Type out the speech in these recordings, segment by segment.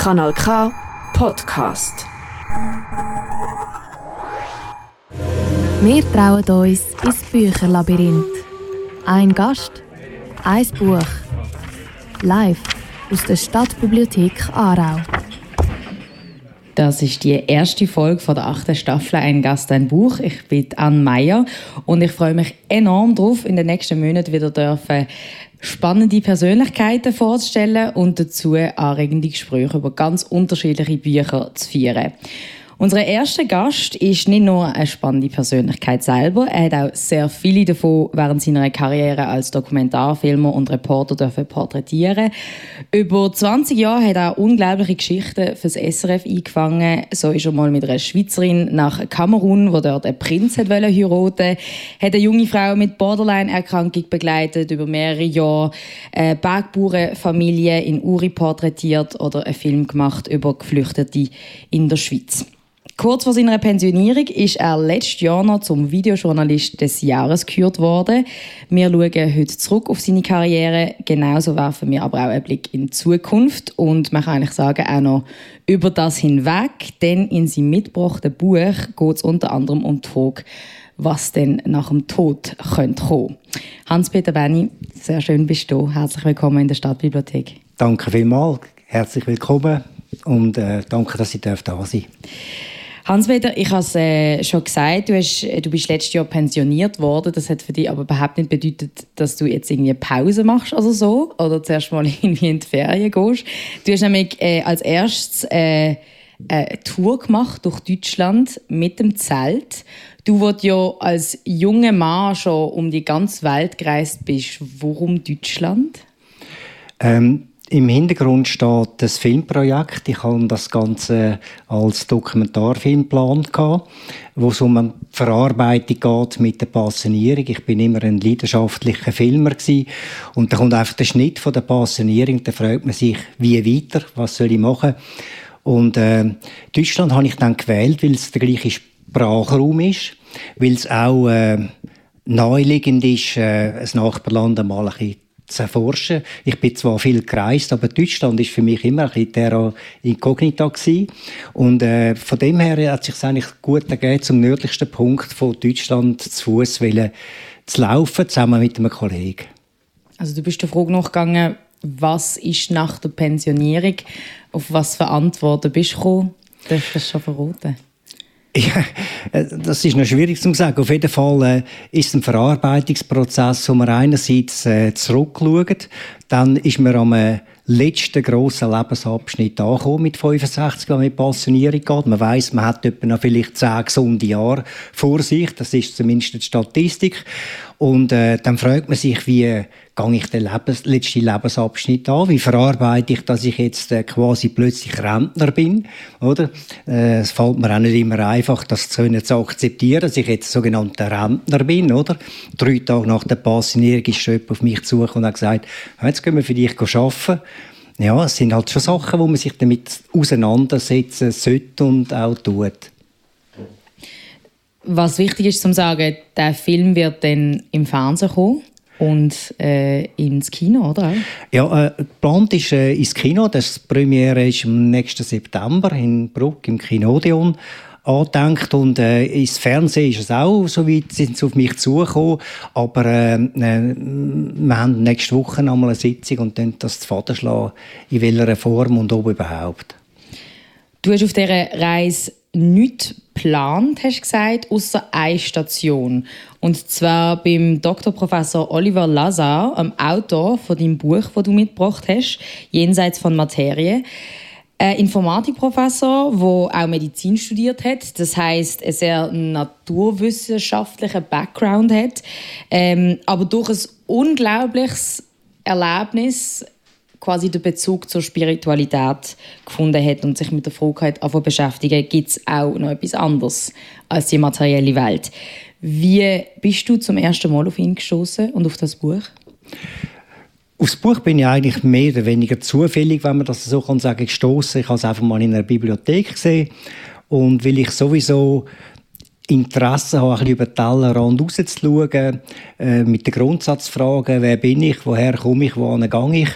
Kanal K Podcast. Wir trauen uns ins Bücherlabyrinth. Ein Gast, ein Buch. Live aus der Stadtbibliothek Aarau. Das ist die erste Folge von der achten Staffel «Ein Gast, ein Buch». Ich bin Anne Meyer und ich freue mich enorm darauf, in den nächsten Monaten wieder dürfen spannende Persönlichkeiten vorzustellen und dazu anregende Gespräche über ganz unterschiedliche Bücher zu führen. Unser erster Gast ist nicht nur eine spannende Persönlichkeit selber, er hat auch sehr viele davon während seiner Karriere als Dokumentarfilmer und Reporter dürfen porträtieren. Über 20 Jahre hat er unglaubliche Geschichten fürs SRF eingefangen. So ist er mal mit einer Schweizerin nach Kamerun, wo dort ein Prinz hat heiraten hat eine junge Frau mit Borderline-Erkrankung begleitet, über mehrere Jahre eine Bergbauernfamilie in Uri porträtiert oder einen Film gemacht über Geflüchtete in der Schweiz. Kurz vor seiner Pensionierung ist er letztes Jahr noch zum Videojournalist des Jahres gekürt worden. Wir schauen heute zurück auf seine Karriere. Genauso werfen wir aber auch einen Blick in die Zukunft und man kann eigentlich sagen, auch noch über das hinweg. Denn in seinem mitgebrachten Buch geht es unter anderem um die Frage, was denn nach dem Tod könnte kommen. Hans-Peter Benni, sehr schön bist du. Herzlich willkommen in der Stadtbibliothek. Danke vielmals. Herzlich willkommen und äh, danke, dass ich da sein darf. Hans-Peter, ich habe es äh, schon gesagt, du, hast, äh, du bist letztes Jahr pensioniert worden. Das hat für dich aber überhaupt nicht bedeutet, dass du jetzt irgendwie Pause machst oder so. Oder zuerst mal irgendwie in die Ferien gehst. Du hast nämlich äh, als erstes äh, eine Tour gemacht durch Deutschland mit dem Zelt. Du, wo ja als junger Mann schon um die ganze Welt gereist bist, warum Deutschland? Ähm, im Hintergrund steht das Filmprojekt. Ich habe das Ganze als Dokumentarfilm geplant, wo es um eine Verarbeitung geht mit der Passionierung. Ich bin immer ein leidenschaftlicher Filmer gewesen. und da kommt einfach der Schnitt von der Passionierung. Da fragt man sich, wie weiter, was soll ich machen? Und äh, Deutschland habe ich dann gewählt, weil es der gleiche Sprachraum ist, weil es auch äh, naheliegend ist, äh, ein Nachbarland einmal ein bisschen zu erforschen. Ich bin zwar viel gereist, aber Deutschland ist für mich immer ein bisschen terra incognita gewesen. Und äh, von dem her hat es sich eigentlich gut ergeben, zum nördlichsten Punkt von Deutschland zu Fuß zu laufen, zusammen mit einem Kollegen. Also du bist der Frage nachgegangen, was ist nach der Pensionierung, auf was für Antworten bist du gekommen? Darfst du das schon verraten? Ja, äh, das ist noch schwierig zu sagen. Auf jeden Fall äh, ist es ein Verarbeitungsprozess, wo man einerseits äh, zurückschaut, dann ist man am äh, letzten grossen Lebensabschnitt angekommen mit 65, wenn man in Pensionierung geht. Man weiß, man hat etwa noch vielleicht 10 gesunde Jahre vor sich. Das ist zumindest die Statistik. Und äh, dann fragt man sich, wie äh, gehe ich den Lebens letzten Lebensabschnitt an? Wie verarbeite ich, dass ich jetzt äh, quasi plötzlich Rentner bin? Oder? Äh, es fällt mir auch nicht immer einfach, das zu, zu akzeptieren, dass ich jetzt sogenannter Rentner bin. Oder? Drei Tage nach der Pensionierung ist jemand auf mich zu und hat gesagt, jetzt gehen wir für dich arbeiten. Ja, es sind halt schon Sachen, wo man sich damit auseinandersetzen sollte und auch tut. Was wichtig ist zu sagen, der Film wird dann im Fernsehen kommen und äh, ins Kino, oder? Ja, äh, geplant ist äh, ins Kino. Das Premiere ist am nächsten September in Bruck im Kinodeon angedenkt und äh, ins Fernsehen ist es auch, soweit sind sie auf mich zugekommen, aber äh, äh, wir haben nächste Woche noch mal eine Sitzung und dann das zu Vater schlagen, in welcher Form und ob überhaupt. Du hast auf dieser Reise nichts geplant, hast du gesagt, außer eine Station. Und zwar beim Dr. Professor Oliver Lazar, am Autor von deinem Buch, das du mitgebracht hast, «Jenseits von Materie». Ein Informatikprofessor, der auch Medizin studiert hat, das heißt, ein sehr naturwissenschaftlichen Background hat, ähm, aber durch ein unglaubliches Erlebnis quasi den Bezug zur Spiritualität gefunden hat und sich mit der Frage hat, beschäftigen, gibt es auch noch etwas anderes als die materielle Welt. Wie bist du zum ersten Mal auf ihn gestoßen und auf das Buch? Aufs Buch bin ich eigentlich mehr oder weniger zufällig, wenn man das so kann sagen, gestoßen. Ich habe es einfach mal in einer Bibliothek gesehen und weil ich sowieso Interesse habe, ein bisschen über den Tellerrand rauszuschauen, äh, mit den Grundsatzfragen, wer bin ich, woher komme ich, wohin gehe ich,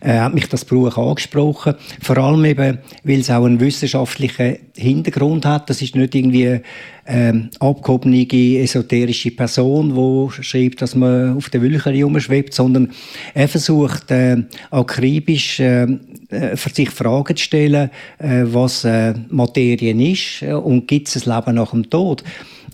äh, hat mich das Buch angesprochen. Vor allem eben, weil es auch einen wissenschaftlichen Hintergrund hat. Das ist nicht irgendwie ähm, abgehobene esoterische Person, die schreibt, dass man auf der Wölkchen herumschwebt, sondern er versucht äh, akribisch äh, äh, für sich Fragen zu stellen, äh, was äh, Materie ist äh, und gibt es ein Leben nach dem Tod.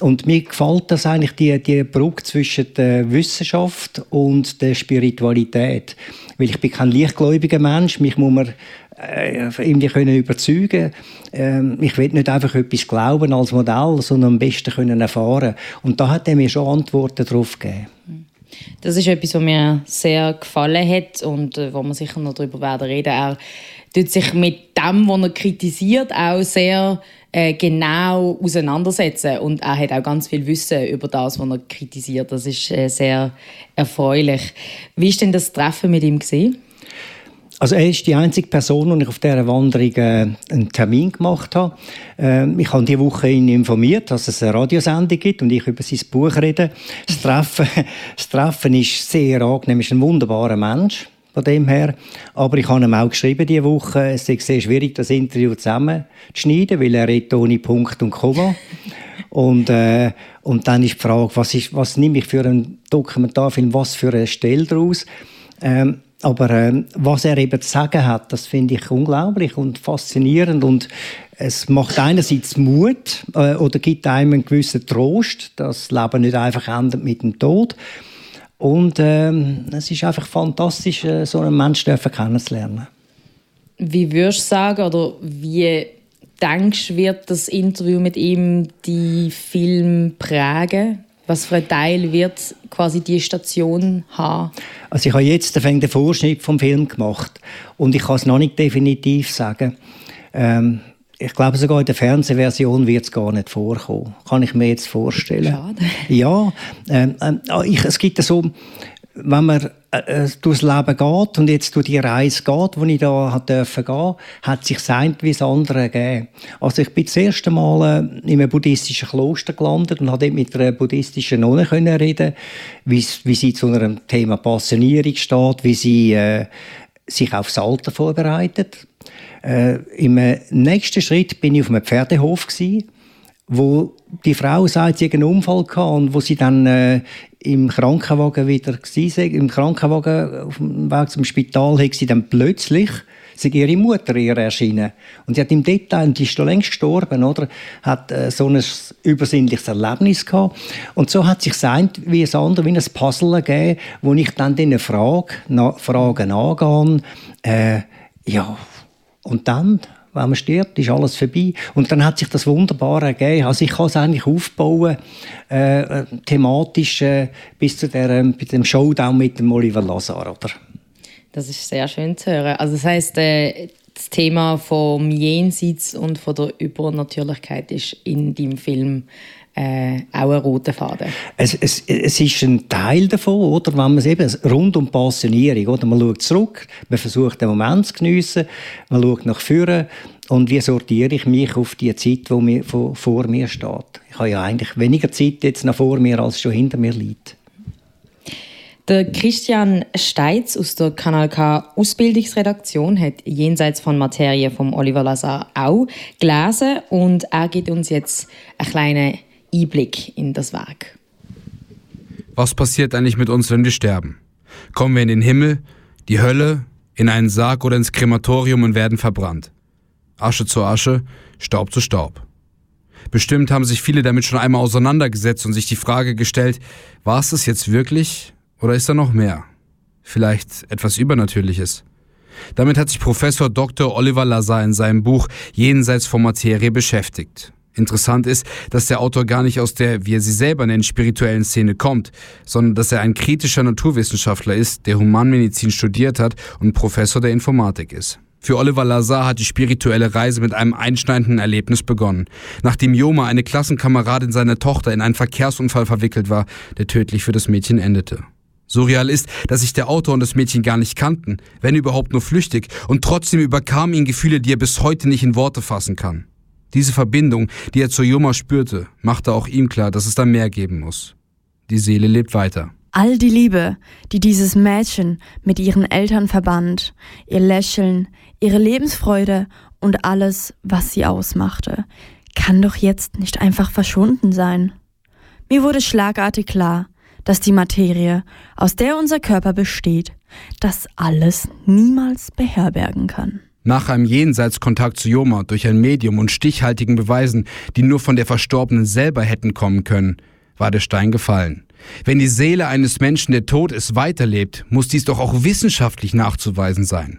Und mir gefällt das eigentlich, die, die Brücke zwischen der Wissenschaft und der Spiritualität. Weil ich bin kein lichtgläubiger Mensch, mich muss man äh, irgendwie können überzeugen ähm, Ich will nicht einfach etwas glauben als Modell, sondern am besten können erfahren. Und da hat er mir schon Antworten darauf gegeben. Das ist etwas, was mir sehr gefallen hat und äh, wo wir sicher noch darüber werden reden. Er tut sich mit dem, was er kritisiert, auch sehr äh, genau auseinandersetzen und er hat auch ganz viel Wissen über das, was er kritisiert. Das ist äh, sehr erfreulich. Wie ist denn das Treffen mit ihm gesehen? Also er ist die einzige Person, die ich auf dieser Wanderung äh, einen Termin gemacht habe. Äh, ich habe diese Woche ihn informiert, dass es eine Radiosendung gibt und ich über sein Buch rede. Das Treffen, das Treffen ist sehr angenehm, er ist ein wunderbarer Mensch von dem her. Aber ich habe ihm auch geschrieben diese Woche, es ist sehr schwierig, das Interview zusammenzuschneiden, weil er redet ohne Punkt und Komma. Und, äh, und dann ist die Frage, was, ist, was nehme ich für einen Dokumentarfilm, was für eine Stelle daraus? Ähm, aber äh, was er eben zu sagen hat, das finde ich unglaublich und faszinierend und es macht einerseits Mut äh, oder gibt einem einen gewissen Trost, dass das Leben nicht einfach endet mit dem Tod. Und äh, es ist einfach fantastisch, äh, so einen Menschen kennenzulernen. Wie würdest du sagen oder wie denkst du, wird das Interview mit ihm die Film prägen? Was für ein Teil wird quasi die Station haben? Also ich habe jetzt den Vorschnitt vom Film gemacht und ich kann es noch nicht definitiv sagen. Ähm, ich glaube sogar in der Fernsehversion wird es gar nicht vorkommen. Kann ich mir jetzt vorstellen. Schade. Ja, ähm, äh, ich, es gibt so, wenn man äh, äh, durchs Leben geht und jetzt durch die Reise geht, wo ich da hat dürfen gehen, hat sich sein wie das andere gegeben. Also ich bin das erste Mal äh, in einem buddhistischen Kloster gelandet und habe dort mit einer buddhistischen Nonne können reden, wie, wie sie zu einem Thema Passionierung steht, wie sie äh, sich aufs Alter vorbereitet. Äh, Im nächsten Schritt bin ich auf einem Pferdehof gewesen, wo die Frau sagt, sie einen Unfall gehabt und wo sie dann äh, im Krankenwagen wieder war, im Krankenwagen auf dem Weg zum Spital, hat sie dann plötzlich sie ihre Mutter ihr erschienen. Und sie hat im Detail, und die ist schon längst gestorben, oder, hat äh, so ein übersinnliches Erlebnis gehabt. Und so hat sich sein wie ein andere, wie ein Puzzle gegeben, wo ich dann diese Frage, na, Fragen angehe, äh, ja, und dann wenn man stirbt, ist alles vorbei. Und dann hat sich das wunderbar ergeben. Also ich kann es eigentlich aufbauen, äh, thematisch äh, bis zu der, äh, dem Showdown mit dem Oliver Lazar, oder? Das ist sehr schön zu hören. Also das heißt, äh, das Thema vom Jenseits und von der Übernatürlichkeit ist in deinem Film äh, auch ein roter Faden. Es, es, es ist ein Teil davon, oder? Wenn man es eben rund um Passionierung, oder? Man schaut zurück, man versucht den Moment zu geniessen, man schaut nach vorne und wie sortiere ich mich auf die Zeit, die mir, vor, vor mir steht. Ich habe ja eigentlich weniger Zeit jetzt noch vor mir, als schon hinter mir liegt. Der Christian Steitz aus der Kanal K Ausbildungsredaktion hat jenseits von Materie vom Oliver Lazar auch gelesen und er gibt uns jetzt einen kleinen Einblick in das Werk. Was passiert eigentlich mit uns, wenn wir sterben? Kommen wir in den Himmel, die Hölle, in einen Sarg oder ins Krematorium und werden verbrannt? Asche zu Asche, Staub zu Staub. Bestimmt haben sich viele damit schon einmal auseinandergesetzt und sich die Frage gestellt, war es das jetzt wirklich oder ist da noch mehr? Vielleicht etwas Übernatürliches? Damit hat sich Professor Dr. Oliver Lazar in seinem Buch Jenseits von Materie beschäftigt. Interessant ist, dass der Autor gar nicht aus der, wie er sie selber nennt, spirituellen Szene kommt, sondern dass er ein kritischer Naturwissenschaftler ist, der Humanmedizin studiert hat und Professor der Informatik ist. Für Oliver Lazar hat die spirituelle Reise mit einem einschneidenden Erlebnis begonnen. Nachdem Joma, eine Klassenkameradin seiner Tochter, in einen Verkehrsunfall verwickelt war, der tödlich für das Mädchen endete. Surreal ist, dass sich der Autor und das Mädchen gar nicht kannten, wenn überhaupt nur flüchtig, und trotzdem überkamen ihn Gefühle, die er bis heute nicht in Worte fassen kann. Diese Verbindung, die er zu Joma spürte, machte auch ihm klar, dass es da mehr geben muss. Die Seele lebt weiter. All die Liebe, die dieses Mädchen mit ihren Eltern verband, ihr Lächeln, ihre Lebensfreude und alles, was sie ausmachte, kann doch jetzt nicht einfach verschwunden sein. Mir wurde schlagartig klar, dass die Materie, aus der unser Körper besteht, das alles niemals beherbergen kann. Nach einem Jenseitskontakt zu Joma durch ein Medium und stichhaltigen Beweisen, die nur von der Verstorbenen selber hätten kommen können, war der Stein gefallen. Wenn die Seele eines Menschen, der tot ist, weiterlebt, muss dies doch auch wissenschaftlich nachzuweisen sein.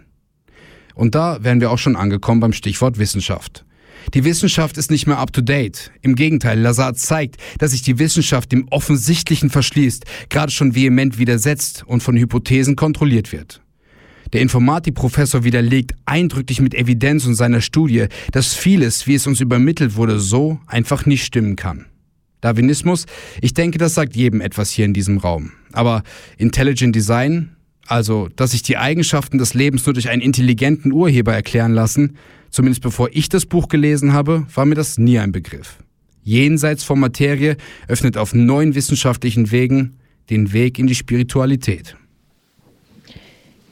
Und da wären wir auch schon angekommen beim Stichwort Wissenschaft. Die Wissenschaft ist nicht mehr up-to-date. Im Gegenteil, Lazar zeigt, dass sich die Wissenschaft dem Offensichtlichen verschließt, gerade schon vehement widersetzt und von Hypothesen kontrolliert wird. Der Informatikprofessor widerlegt eindrücklich mit Evidenz und seiner Studie, dass vieles, wie es uns übermittelt wurde, so einfach nicht stimmen kann. Darwinismus, ich denke, das sagt jedem etwas hier in diesem Raum. Aber Intelligent Design, also dass sich die Eigenschaften des Lebens nur durch einen intelligenten Urheber erklären lassen, zumindest bevor ich das Buch gelesen habe, war mir das nie ein Begriff. Jenseits von Materie öffnet auf neuen wissenschaftlichen Wegen den Weg in die Spiritualität.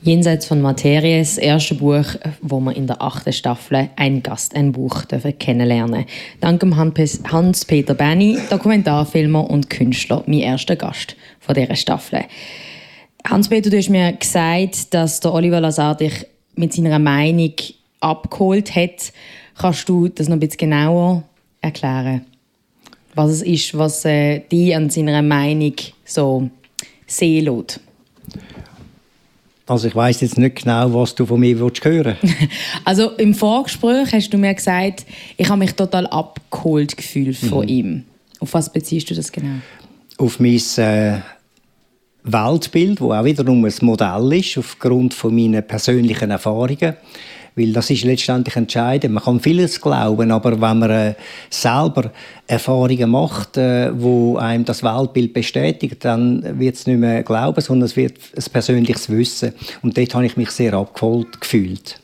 Jenseits von Materie, das erste Buch, wo wir in der achten Staffel ein Gast, ein Buch dürfen kennenlernen. Dank dem Hans-Peter Benny, Dokumentarfilmer und Künstler, mein erster Gast von dieser Staffel. Hans-Peter, du hast mir gesagt, dass der Oliver Lazar dich mit seiner Meinung abgeholt hat. Kannst du das noch ein bisschen genauer erklären? Was es ist, was äh, dich an seiner Meinung so sehen lässt? Also ich weiß jetzt nicht genau, was du von mir willst hören Also im Vorgespräch hast du mir gesagt, ich habe mich total abgeholt gefühlt von mhm. ihm. Auf was beziehst du das genau? Auf mein äh, Weltbild, wo auch wiederum ein Modell ist, aufgrund von meinen persönlichen Erfahrungen. Weil das ist letztendlich entscheidend. Man kann vieles glauben, aber wenn man äh, selber Erfahrungen macht, äh, wo einem das Weltbild bestätigt, dann wird es nicht mehr Glauben, sondern es wird ein persönliches Wissen. Und dort habe ich mich sehr abgeholt gefühlt.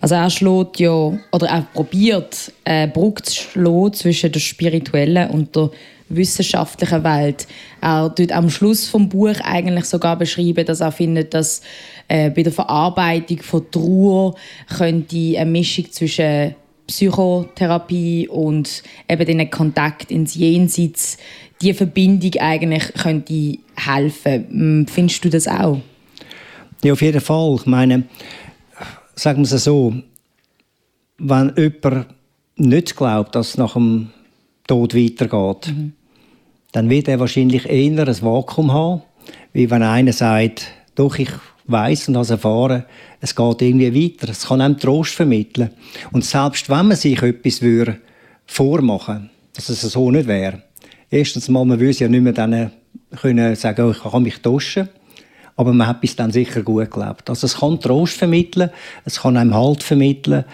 Also er schlägt ja, oder er probiert, eine Brücke zu schlagen zwischen der spirituellen und der wissenschaftlichen Welt. Er tut am Schluss vom Buch eigentlich sogar beschreiben, dass er findet, dass äh, bei der Verarbeitung von Trauer könnte eine Mischung zwischen Psychotherapie und eben den Kontakt ins Jenseits, die Verbindung eigentlich könnte helfen. Findest du das auch? Ja, auf jeden Fall. Ich meine, sagen wir es so, wenn jemand nicht glaubt, dass es nach dem Tod weitergeht, mhm dann wird er wahrscheinlich eher ein Vakuum haben, wie wenn einer sagt, doch, ich weiß und habe erfahren, es geht irgendwie weiter. Es kann einem Trost vermitteln. Und selbst wenn man sich etwas würde vormachen dass es so nicht wäre. Erstens mal, man würde ja nicht mehr dann können sagen, oh, ich kann mich tauschen. Aber man hat bis dann sicher gut gelebt. Also es kann Trost vermitteln, es kann einem Halt vermitteln.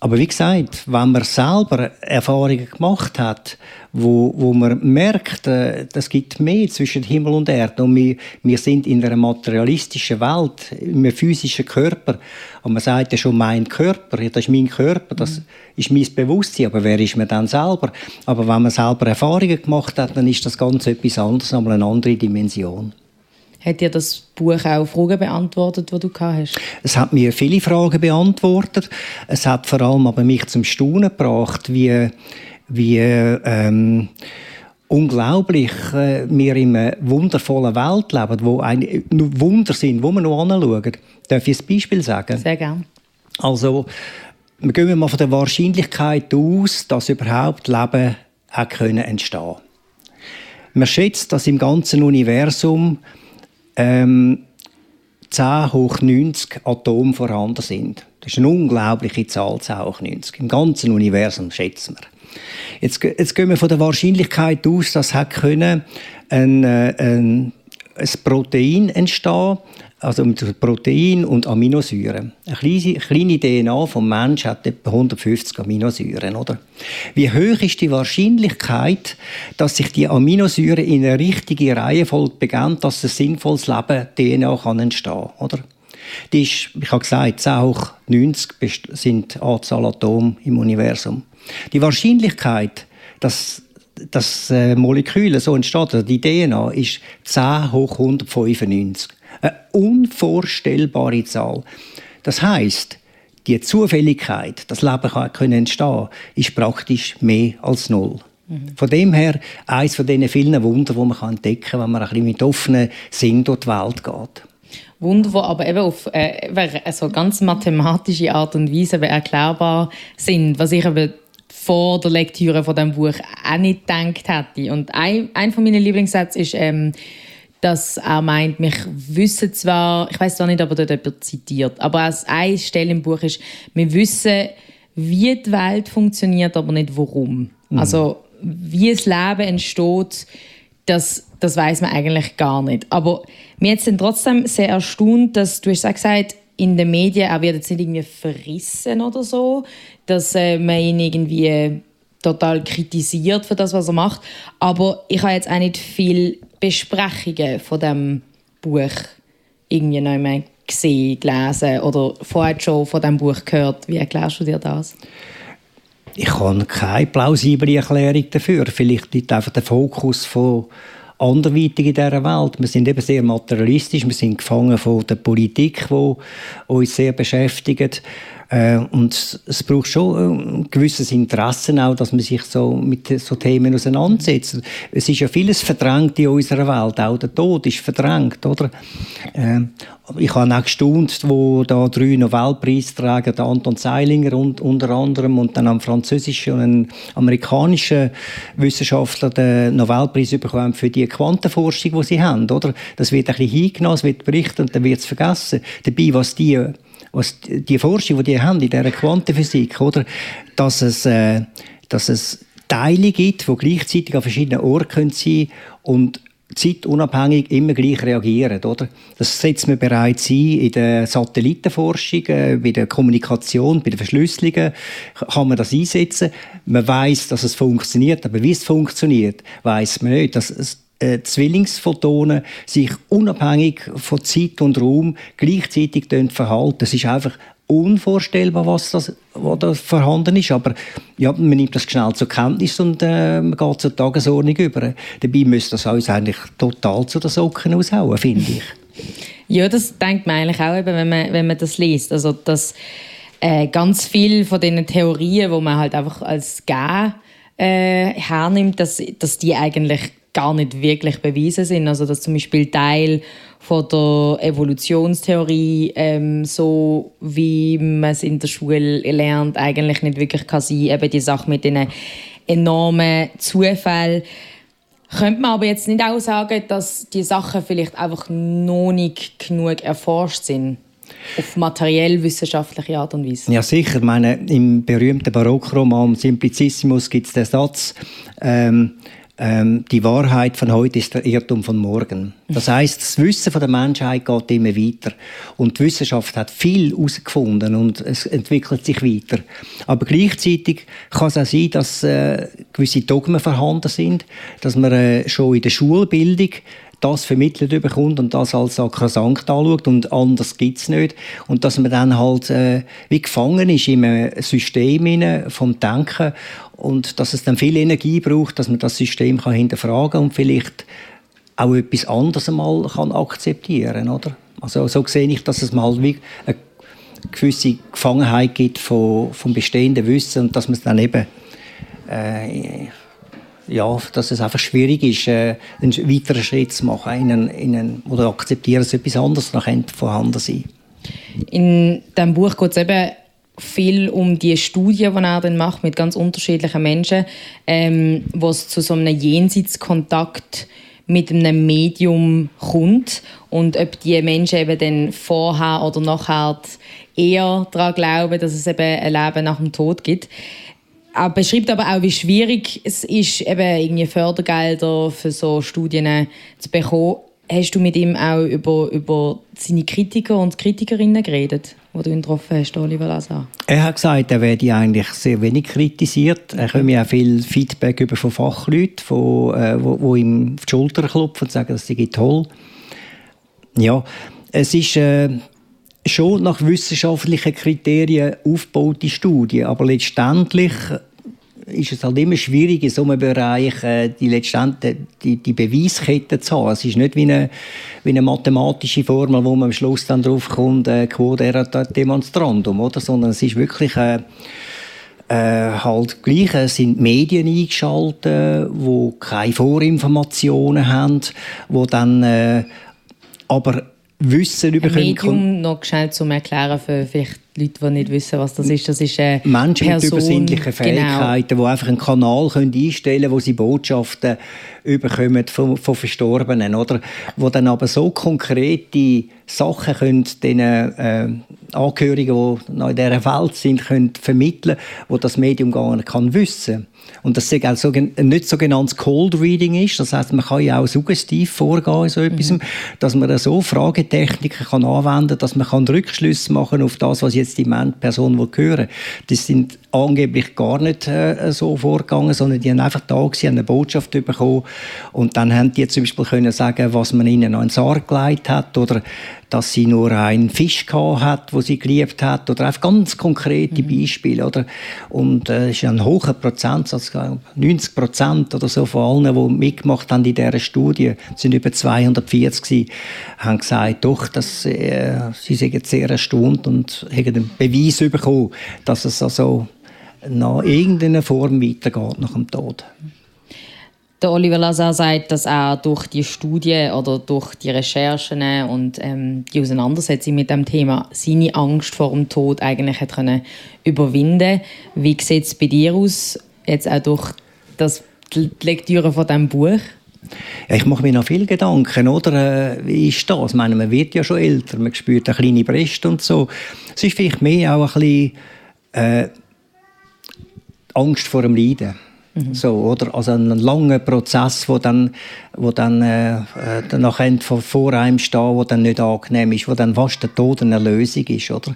Aber wie gesagt, wenn man selber Erfahrungen gemacht hat, wo, wo man merkt, äh, das gibt mehr zwischen Himmel und Erde und wir, wir sind in einer materialistischen Welt, in einem physischen Körper. Und man sagt ja schon, mein Körper, das ist mein Körper, das ist mein Bewusstsein, aber wer ist man dann selber? Aber wenn man selber Erfahrungen gemacht hat, dann ist das Ganze etwas anderes, einmal eine andere Dimension. Hat dir das Buch auch Fragen beantwortet, die du hast? Es hat mir viele Fragen beantwortet. Es hat vor allem aber mich zum Staunen gebracht, wie, wie ähm, unglaublich äh, wir in einer wundervollen Welt leben, wo ein, Wunder sind, wo wir noch anschauen. Darf ich ein Beispiel sagen? Sehr gerne. Also, wir gehen mal von der Wahrscheinlichkeit aus, dass überhaupt Leben hat können entstehen. Man schätzt, dass im ganzen Universum ähm, 10 hoch 90 Atome vorhanden sind. Das ist eine unglaubliche Zahl, 10 hoch 90. Im ganzen Universum schätzen wir. Jetzt, jetzt gehen wir von der Wahrscheinlichkeit aus, dass es können ein, äh, ein, ein Protein entstehen also Protein und Aminosäuren. Eine kleine, kleine DNA vom Mensch hat etwa 150 Aminosäuren, oder? Wie hoch ist die Wahrscheinlichkeit, dass sich die Aminosäuren in eine richtige Reihenfolge beginnen, dass ein sinnvolles Leben DNA kann entstehen, oder? Die ist, ich habe gesagt, 10 hoch 90 sind Anzahl Atome im Universum. Die Wahrscheinlichkeit, dass das äh, Molekül so entsteht, also die DNA, ist 10 hoch 195. Eine unvorstellbare Zahl. Das heißt, die Zufälligkeit, dass Leben kann, können entstehen ist praktisch mehr als null. Mhm. Von dem her eines von diesen vielen Wunder, die man entdecken kann, wenn man ein bisschen mit offenen Sinn durch die Welt geht. Wunder, die aber eben auf äh, also ganz mathematische Art und Weise erklärbar sind, was ich aber vor der Lektüre von dem Buch auch nicht gedacht hätte. Und ein, ein von meinen Lieblingssätzen ist, ähm, dass er meint, mich wissen zwar, ich weiß zwar nicht, ob er dort jemand zitiert, aber als eine Stelle im Buch ist, wir wissen, wie die Welt funktioniert, aber nicht warum. Mhm. Also wie das Leben entsteht, das, das weiß man eigentlich gar nicht. Aber mir hat es trotzdem sehr erstaunt, dass du hast auch gesagt, in den Medien, er wird jetzt nicht irgendwie verrissen oder so, dass äh, man ihn irgendwie total kritisiert für das, was er macht. Aber ich habe jetzt auch nicht viel Besprechungen von dem Buch irgendwie noch mehr gesehen, gelesen oder vorher schon von dem Buch gehört. Wie erklärst du dir das? Ich habe keine plausible Erklärung dafür. Vielleicht liegt einfach der Fokus von anderweitig in dieser Welt. Wir sind eben sehr materialistisch, wir sind gefangen von der Politik, die uns sehr beschäftigt. Äh, und es braucht schon ein gewisses Interesse auch, dass man sich so mit so Themen auseinandersetzt. Es ist ja vieles verdrängt in unserer Welt, auch der Tod ist verdrängt, oder? Äh, ich habe auch gestaunt, wo da drei Nobelpreisträger, der Anton Zeilinger und, unter anderem und dann ein französischer und ein amerikanischer Wissenschaftler den Nobelpreis bekommen für die Quantenforschung, die sie haben, oder? Das wird ein bisschen hingenommen, es wird berichtet und dann wird es vergessen. Dabei, was die was die Forschung, die die haben in dieser Quantenphysik, oder, dass es, äh, dass es Teile gibt, die gleichzeitig an verschiedenen Orten sein können und zeitunabhängig immer gleich reagieren. Oder? Das setzt man bereits ein in der Satellitenforschung, äh, bei der Kommunikation, bei der Verschlüsselung kann man das einsetzen. Man weiß, dass es funktioniert, aber wie es funktioniert, weiß man nicht. Das, äh, Zwillingsphotonen sich unabhängig von Zeit und Raum gleichzeitig verhalten. Das ist einfach unvorstellbar, was, das, was da vorhanden ist. Aber ja, man nimmt das schnell zur Kenntnis und äh, man geht zur Tagesordnung über. Dabei müsste das uns eigentlich total zu den Socken aushauen, finde ich. Ja, das denkt man eigentlich auch, eben, wenn, man, wenn man das liest. Also, dass äh, ganz viel von diesen Theorien, wo man halt einfach als gegeben äh, hernimmt, dass, dass die eigentlich gar nicht wirklich bewiesen sind. Also dass zum Beispiel Teil von der Evolutionstheorie ähm, so wie man es in der Schule lernt eigentlich nicht wirklich kann sein. Eben die Sache mit den enormen Zufällen. Könnte man aber jetzt nicht auch sagen, dass die Sachen vielleicht einfach noch nicht genug erforscht sind? Auf materiell-wissenschaftliche Art und Weise. Ja, sicher. Ich meine, Im berühmten Barockroman Simplicissimus gibt es den Satz, ähm, ähm, die Wahrheit von heute ist der Irrtum von morgen. Das heißt, das Wissen von der Menschheit geht immer weiter und die Wissenschaft hat viel herausgefunden und es entwickelt sich weiter. Aber gleichzeitig kann es auch sein, dass äh, gewisse Dogmen vorhanden sind, dass man äh, schon in der Schulbildung das vermittelt bekommt und das als sakrosankt anschaut und anders gibt es nicht. Und dass man dann halt äh, wie gefangen ist in einem System vom Denken und dass es dann viel Energie braucht, dass man das System kann hinterfragen und vielleicht auch etwas anderes mal kann akzeptieren oder? Also so sehe ich, dass es mal wie eine gewisse Gefangenheit gibt von, vom bestehenden Wissen und dass man es dann eben äh, ja, dass es einfach schwierig ist, äh, einen weiteren Schritt zu machen in einen, in einen, oder akzeptieren, dass etwas anderes noch vorhanden sein In diesem Buch geht es eben viel um die Studie, die er dann macht mit ganz unterschiedlichen Menschen, ähm, es zu so einem Jenseitskontakt mit einem Medium kommt und ob die Menschen eben dann vorher oder nachher eher daran glauben, dass es eben ein Leben nach dem Tod gibt er beschreibt aber auch, wie schwierig es ist, eben irgendwie Fördergelder für so Studien zu bekommen. Hast du mit ihm auch über, über seine Kritiker und Kritikerinnen geredet, die du ihn getroffen hast, Oliver Lazar? Er hat gesagt, er werde eigentlich sehr wenig kritisiert. Er bekommt auch viel Feedback über von Fachleuten, von, äh, wo, wo ihm auf die Schulter klopfen und sagen, das sei toll. Ja, es ist... Äh, schon nach wissenschaftlichen Kriterien aufgebaute Studie, aber letztendlich ist es halt immer schwierig, in so einem Bereich äh, die, letztendlich, die, die Beweiskette zu haben. Es ist nicht wie eine, wie eine mathematische Formel, wo man am Schluss dann drauf kommt, äh, quod erat demonstrandum, oder? sondern es ist wirklich äh, äh, halt gleich es sind Medien eingeschaltet, wo keine Vorinformationen haben, wo dann äh, aber Wissen über Ein Medium noch gescheit zum Erklären für vielleicht Leute, die nicht wissen, was das ist. Das ist eine Menschen Person, mit übersinnlichen genau. Fähigkeiten, genau. die einfach einen Kanal können einstellen können, wo sie Botschaften überkommen von, von Verstorbenen, oder? Wo dann aber so konkrete Sachen können den äh, Angehörigen, die noch in dieser Welt sind, können vermitteln, wo das Medium gar nicht kann wissen. Und das auch so, nicht sogenanntes Cold Reading ist. Das heißt, man kann ja auch suggestiv vorgehen in so etwas, mhm. dass man so Fragetechniken kann anwenden kann, dass man kann Rückschlüsse machen auf das, was jetzt die Person will hören. Das sind angeblich gar nicht äh, so vorgegangen, sondern die haben einfach da gewesen, eine Botschaft bekommen und dann haben die zum Beispiel können sagen, was man ihnen an den Sarg gelegt hat oder dass sie nur einen Fisch gehabt hat, wo sie geliebt hat oder einfach ganz konkrete mhm. Beispiele oder und äh, ist ein hoher Prozentsatz, 90 Prozent oder so von allen, die mitgemacht haben in dieser Studie, sind über 240 gewesen, haben gesagt, doch, dass äh, sie sind sehr erstaunt und haben einen Beweis bekommen, dass es also nach irgendeiner Form weitergeht nach dem Tod. Der Oliver Lazar sagt, dass er durch die Studie oder durch die Recherchen und ähm, die Auseinandersetzung mit dem Thema seine Angst vor dem Tod eigentlich hat können überwinden. Wie sieht es bei dir aus, jetzt auch durch das, die Lektüre von diesem Buch? Ja, ich mache mir noch viele Gedanken, oder? Äh, wie ist das? Ich meine, man wird ja schon älter, man spürt eine kleine Brust und so. Es ist vielleicht mehr auch ein bisschen äh, Angst vor dem Leiden. Mhm. So, oder? Also ein langer Prozess, wo dann, wo dann äh, danach vor, vor einem stehen, wo dann nicht angenehm ist, wo dann fast der Tod eine Lösung ist, oder?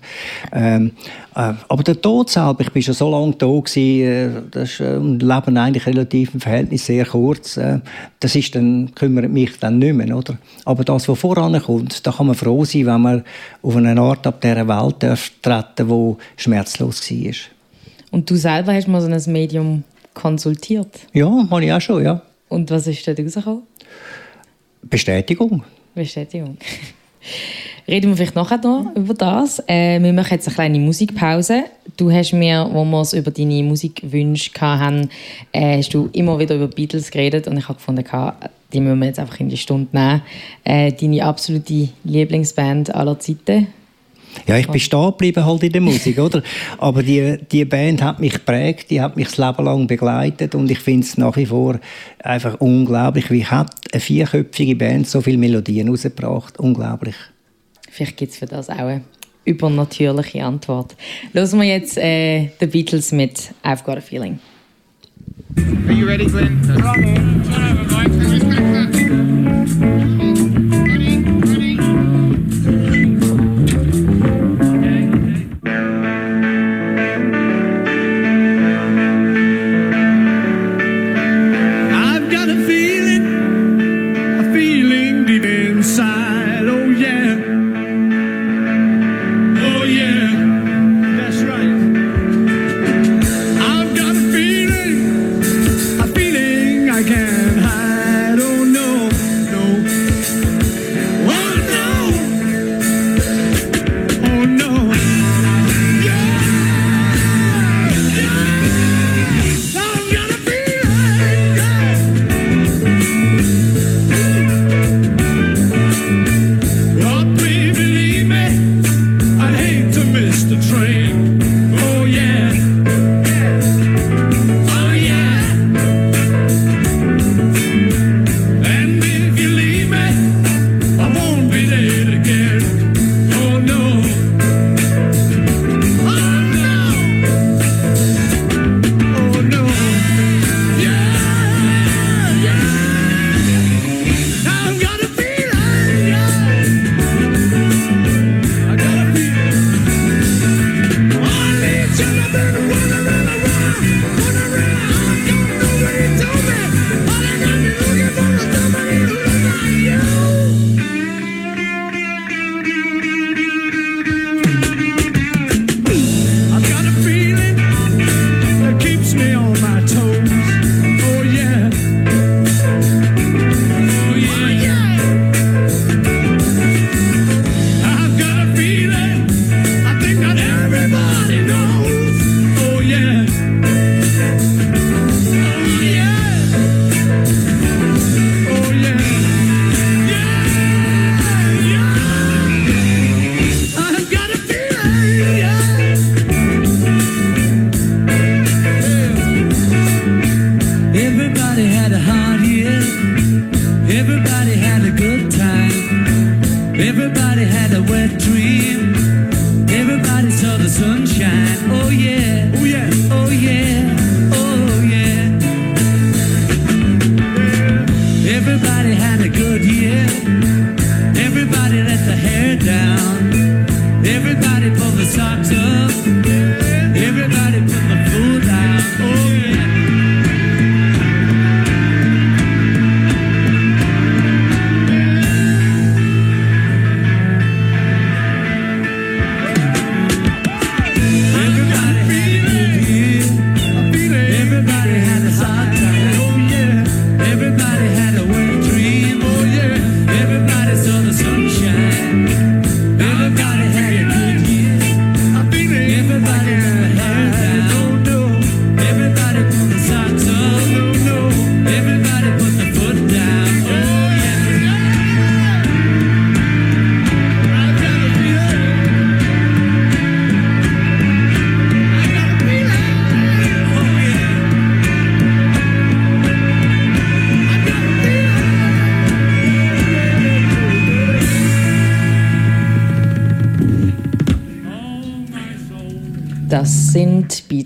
Ähm, äh, aber der Tod selber, ich bin schon so lange da gewesen, äh, das ist, äh, Leben eigentlich relativ im Verhältnis sehr kurz, äh, das ist dann, kümmert mich dann nicht mehr, oder? Aber das, was vorankommt, da kann man froh sein, wenn man auf eine Art ab dieser Welt darf treten, wo schmerzlos war. Und du selber hast mal so ein Medium konsultiert? Ja, habe ich auch schon, ja. Und was ist da rausgekommen? Bestätigung. Bestätigung. Reden wir vielleicht nachher noch über das. Äh, wir machen jetzt eine kleine Musikpause. Du hast mir, wo wir es über deine Musikwünsche hatten, äh, hast du immer wieder über Beatles geredet und ich habe gefunden, die müssen wir jetzt einfach in die Stunde nehmen. Äh, deine absolute Lieblingsband aller Zeiten? Ja, ich bin stehen geblieben halt in der Musik, oder? Aber die, die Band hat mich geprägt, die hat mich das Leben lang begleitet und ich finde es nach wie vor einfach unglaublich, wie hat eine vierköpfige Band so viele Melodien rausgebracht. Unglaublich. Vielleicht gibt es für das auch eine übernatürliche Antwort. Hören wir jetzt äh, The Beatles mit I've Got a Feeling. Are you ready, Glenn?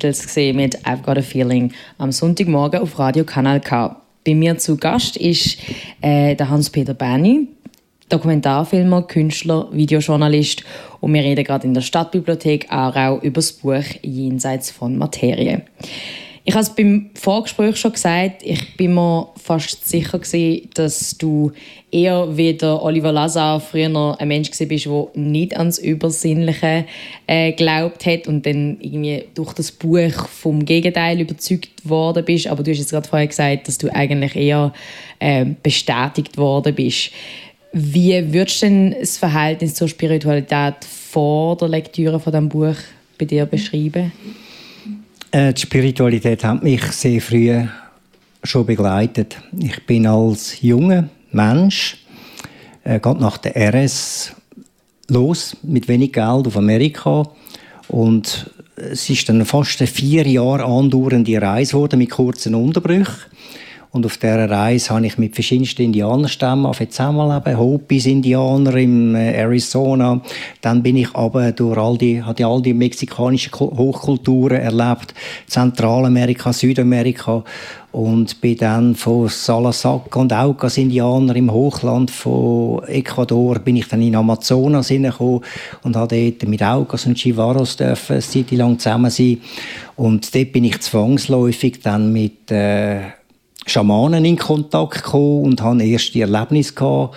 Beatles mit I've Got a Feeling am Sonntagmorgen auf Radio Kanal K. Bei mir zu Gast ist äh, der Hans-Peter Berni, Dokumentarfilmer, Künstler, Videojournalist und wir reden gerade in der Stadtbibliothek Aarau über das Buch Jenseits von Materie. Ich habe es beim Vorgespräch schon gesagt, ich bin mir fast sicher gewesen, dass du eher wie der Oliver Lazar früher ein Mensch bist, der nicht ans Übersinnliche äh, glaubt hat und dann irgendwie durch das Buch vom Gegenteil überzeugt worden bist. Aber du hast jetzt gerade vorher gesagt, dass du eigentlich eher äh, bestätigt worden bist. Wie würdest du denn das Verhältnis zur Spiritualität vor der Lektüre von dem Buch bei dir beschreiben? Äh, die Spiritualität hat mich sehr früh schon begleitet. Ich bin als junger Mensch äh, gerade nach der RS los mit wenig Geld auf Amerika und es ist dann fast eine vier Jahre andauernde Reise geworden mit kurzen Unterbrüchen. Und auf dieser Reise habe ich mit verschiedensten Indianerstämmen zusammenleben, Hopis-Indianer im äh, Arizona. Dann bin ich aber durch all die, hatte all die mexikanischen Hochkulturen erlebt, Zentralamerika, Südamerika. Und bin dann von Salasaca und Aucas Indianer im Hochland von Ecuador bin ich dann in Amazonas hineingekommen und habe dort mit Aucas und Chivaros dürfen eine Zeit lang zusammen sein. Und dort bin ich zwangsläufig dann mit äh, Schamanen in Kontakt gekommen und hatte erste Erlebnisse gehabt.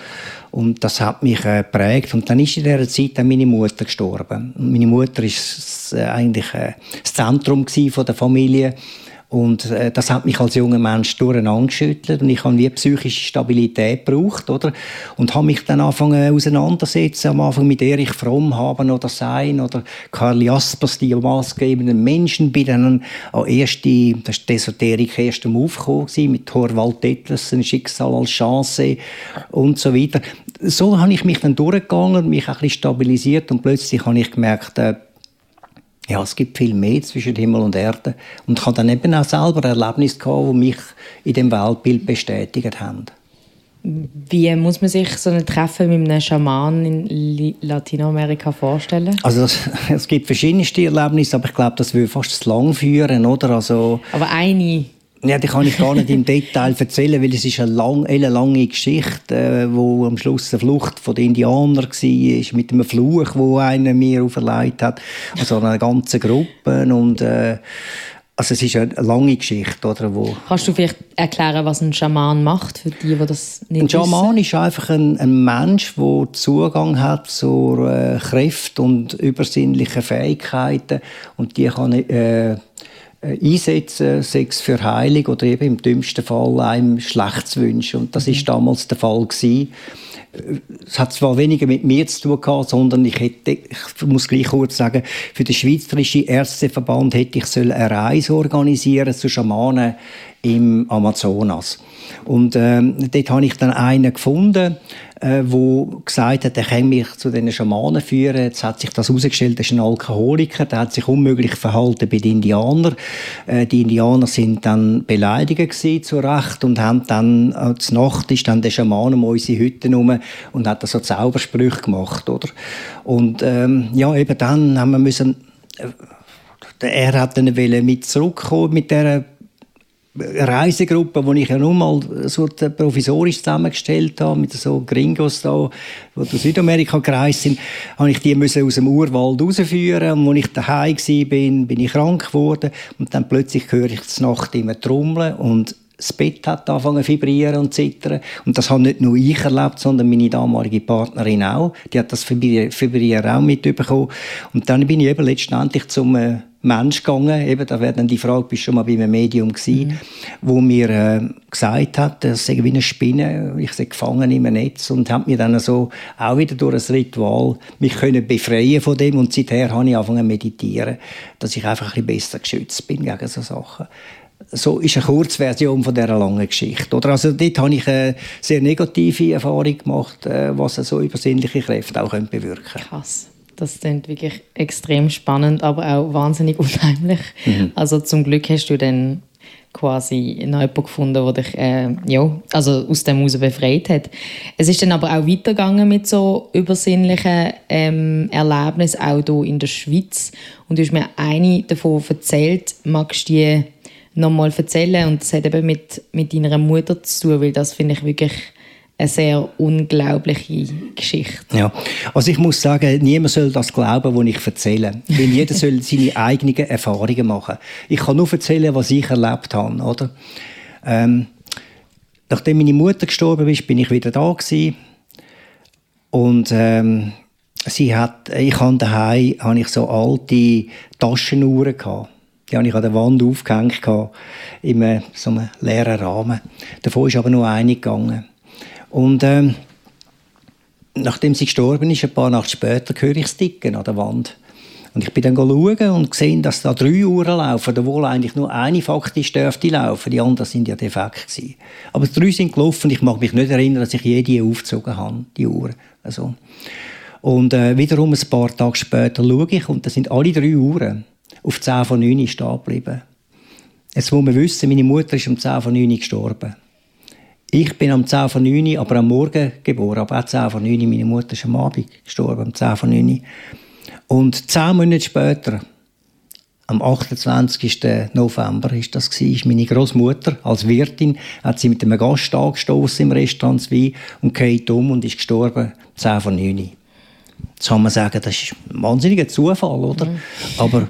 Und das hat mich äh, geprägt. Und dann ist in dieser Zeit dann meine Mutter gestorben. Und meine Mutter ist äh, eigentlich äh, das Zentrum der Familie. Und äh, das hat mich als junger Mensch durcheinander geschüttelt und ich habe wie psychische Stabilität gebraucht, oder? Und habe mich dann angefangen auseinandersetzen, am Anfang mit Erich Fromm, Haben oder Sein oder Karl Jaspers, die maßgebenden Menschen, bin dann an erste, das ist die Esoterik erst am Aufkommen mit Thorwald Detlesen, Schicksal als Chance und so weiter. So habe ich mich dann durchgegangen, mich ein bisschen stabilisiert und plötzlich habe ich gemerkt, äh, ja, es gibt viel mehr zwischen Himmel und Erde. Und ich habe dann eben auch selber Erlebnisse gehabt, die mich in dem Weltbild bestätigt haben. Wie muss man sich so ein Treffen mit einem Schaman in Latinamerika vorstellen? Also es, es gibt verschiedenste Erlebnisse, aber ich glaube, das würde fast zu lang führen, oder? Also, aber eine ja, die kann ich gar nicht im Detail erzählen, weil es ist eine, lang, eine lange Geschichte, äh, wo am Schluss eine Flucht von den Indianern war, mit einem Fluch, wo einer mir auferlegt hat, also eine ganze Gruppe. Und äh, also es ist eine lange Geschichte, oder? Wo Kannst du vielleicht erklären, was ein Schaman macht für die, die das nicht Ein Schaman ist einfach ein, ein Mensch, der Zugang hat zu äh, Kräften und übersinnlichen Fähigkeiten. Und die kann äh, einsetzen, sei es für Heilung oder eben im dümmsten Fall einem Schlechtes wünschen. Und das mhm. ist damals der Fall gewesen. Es hat zwar weniger mit mir zu tun gehabt, sondern ich hätte, ich muss gleich kurz sagen, für den Schweizerischen Ärzteverband hätte ich eine Reise organisieren zu Schamanen im Amazonas. Und ähm, dort habe ich dann einen gefunden, äh, wo gesagt hat, er kann mich zu diesen Schamanen führen. Jetzt hat sich das herausgestellt, er ist ein Alkoholiker, der hat sich unmöglich verhalten bei den Indianern. Äh, die Indianer sind dann beleidigt gewesen, zu Recht und haben dann, als Nacht ist dann der Schaman um unsere Hütte herum und hat so Zaubersprüche gemacht, oder? Und ähm, ja, eben dann haben wir müssen äh, er hat dann mit zurückkommen mit der Reisegruppe, die ich ja nun mal so provisorisch zusammengestellt habe, mit so Gringos da, die durch Südamerika gereist sind, habe ich die müssen aus dem Urwald rausführen. Und als ich daheim war, bin, bin ich krank geworden. Und dann plötzlich höre ich die Nacht immer trommeln und das Bett hat angefangen zu vibrieren und zu zittern. Und das habe nicht nur ich erlebt, sondern meine damalige Partnerin auch. Die hat das Vibrieren auch mitbekommen. Und dann bin ich eben letztendlich zum äh, Mensch gegangen. Eben, da wäre dann die Frage, bist du schon mal bei einem Medium gewesen, mhm. wo mir äh, gesagt hat, das sei wie eine Spinne, ich sei gefangen einem Netz und hat mir dann so auch wieder durch ein Ritual mich können befreien von dem und seither habe ich angefangen zu meditieren, dass ich einfach ein bisschen besser geschützt bin gegen so Sachen so ist eine Kurzversion von dieser langen Geschichte. Oder also dort habe ich eine sehr negative Erfahrung gemacht, äh, was so übersinnliche Kräfte auch bewirken können. Krass. Das klingt wirklich extrem spannend, aber auch wahnsinnig unheimlich. Mhm. Also zum Glück hast du dann quasi noch jemanden gefunden, der dich äh, ja, also aus dem heraus befreit hat. Es ist dann aber auch weitergegangen mit so übersinnlichen ähm, Erlebnissen, auch hier in der Schweiz. Und du hast mir eine davon erzählt. Magst du die nochmal erzählen? Und das hat eben mit, mit deiner Mutter zu tun, weil das finde ich wirklich eine sehr unglaubliche Geschichte. Ja, also ich muss sagen, niemand soll das glauben, was ich erzähle. Denn jeder soll seine eigenen Erfahrungen machen. Ich kann nur erzählen, was ich erlebt habe, oder? Ähm, nachdem meine Mutter gestorben ist, bin ich wieder da gewesen. und ähm, sie hat, ich habe daheim, habe ich so alte Taschenuhren gehabt. Die habe ich an der Wand aufgehängt in so einem leeren Rahmen. Davon ist aber nur eine gegangen. Und ähm, nachdem sie gestorben ist, ein paar Nacht später, höre ich das Ticken an der Wand. Und ich bin dann schauen und gesehen, dass da drei Uhren laufen, obwohl eigentlich nur eine faktisch dürfte laufen. Die anderen sind ja defekt gewesen. Aber drei sind gelaufen. Ich mag mich nicht erinnern, dass ich jede aufgezogen habe, die Uhren. Also. Und äh, wiederum ein paar Tage später schaue ich und da sind alle drei Uhren auf 10 von 9 stehen geblieben. Jetzt muss man wissen, meine Mutter ist um 10 von 9 gestorben. Ich bin am 10 von 9, aber am Morgen geboren, aber auch 10 von 9. Meine Mutter ist am Abend gestorben, am 10 von 9. Und zehn Monate später, am 28. November ist das ist meine Großmutter als Wirtin hat sie mit einem Gast angestoßen im Restaurant Wein und geht um und ist gestorben 10 von 9. Jetzt kann man sagen, das ist ein wahnsinniger Zufall, oder? Mhm. Aber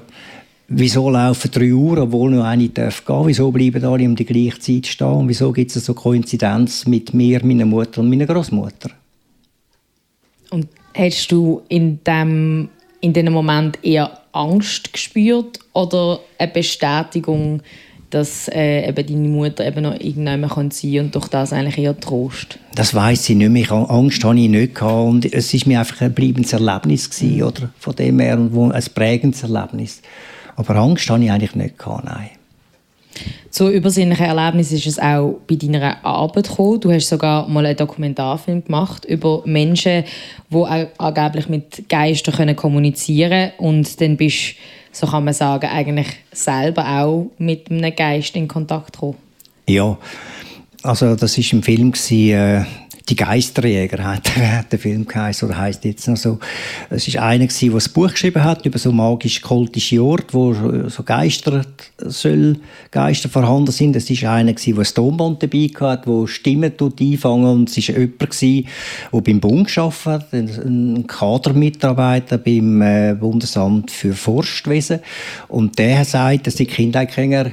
wieso laufen drei Uhr, obwohl nur eine darf gehen? Wieso bleiben alle um die gleiche Zeit stehen? Und wieso gibt es so Koinzidenz mit mir, meiner Mutter und meiner Großmutter? Und hast du in dem in diesem Moment eher Angst gespürt oder eine Bestätigung, dass äh, eben deine Mutter eben noch irgendjemand kann sein und durch das eigentlich eher Trost? Das weiß ich nicht mehr. Angst hatte ich nicht gehabt und es ist mir einfach ein bleibendes Erlebnis gewesen, mhm. oder von dem her und ein prägendes Erlebnis. Aber Angst hatte ich eigentlich nicht gehabt, nein. So übersinnliche Erlebnis ist es auch bei deiner Arbeit gekommen. Du hast sogar mal einen Dokumentarfilm gemacht über Menschen, die angeblich mit Geistern können kommunizieren können. Und dann bist so kann man sagen, eigentlich selber auch mit einem Geist in Kontakt gekommen. Ja, also das war im Film, äh, die Geisterjäger hat, hat der Film geheißen, oder heißt jetzt noch so. Es war einer der das Buch geschrieben hat über so magisch-kultische Orte, wo so Geister soll, Geister vorhanden sind. Es war einer der ein Tonband dabei hatte, wo Stimmen einfangen und es war jemand der beim Bund hat, ein Kadermitarbeiter beim äh, Bundesamt für Forstwesen und der sagt, dass die Kinder keine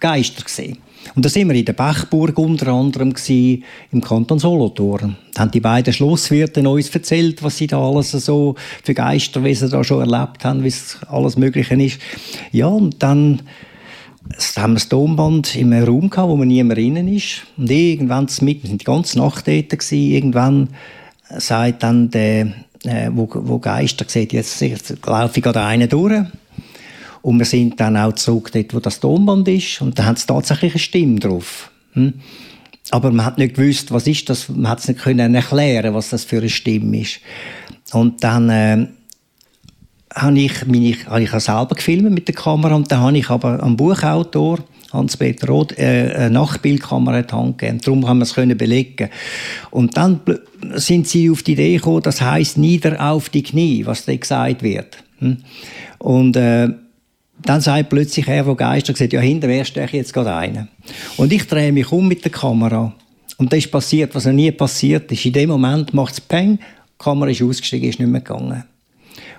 Geister gesehen und da sind wir in der Bachburg unter anderem gewesen, im Kanton Solothurn. Da haben die beiden Schlosswirte uns erzählt, was sie da alles so für Geisterwesen da schon erlebt haben, wie es alles Mögliche ist. Ja, und dann da haben wir das Tonband in einem Raum gehabt, wo man niemand drinnen ist. Und irgendwann, wir sind die ganze Nacht dort gewesen, irgendwann sagt dann der, äh, wo, wo Geister sieht, jetzt, jetzt laufe ich gerade einen durch. Und wir sind dann auch zurück dort, wo das Tonband ist. Und da hat es tatsächlich eine Stimme drauf. Hm? Aber man hat nicht gewusst, was ist das. Man hat es nicht können erklären, was das für eine Stimme ist. Und dann äh, habe ich, meine, habe ich selber gefilmt mit der Kamera und dann habe ich aber am Buchautor Hans-Peter Roth äh, eine Nachbildkamera in die Hand gegeben. Darum haben wir es können belegen. Und dann sind sie auf die Idee gekommen, das heißt nieder auf die Knie, was da gesagt wird. Hm? Und äh, dann sagt plötzlich er, der Geister gesagt, ja, hinter mir stehe ich jetzt gerade einen. Und ich drehe mich um mit der Kamera. Und das ist passiert, was noch nie passiert ist. In dem Moment macht es Peng, die Kamera ist ausgestiegen, ist nicht mehr gegangen.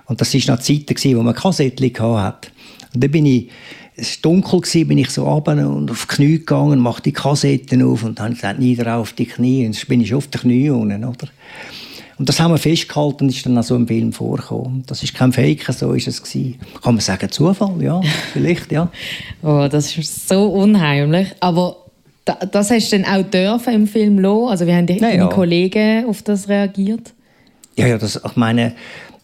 Und das war noch Zeiten, wo man Kassettchen hatte. Und dann bin ich, es war dunkel, bin ich so runter und auf die Knie gegangen, mache die Kassetten auf und dann habe ich gesagt, nieder auf die Knie. Und dann bin ich auf die Knie unten, oder? Und das haben wir festgehalten und ist dann auch so im Film vorgekommen. Das ist kein Fake, so ist es gewesen. Kann man sagen, Zufall, ja, vielleicht, ja. oh, das ist so unheimlich. Aber das hast du dann auch dürfen im Film lassen? Also wie haben die, naja. Kollegen auf das reagiert? Ja, ja, das, ich meine,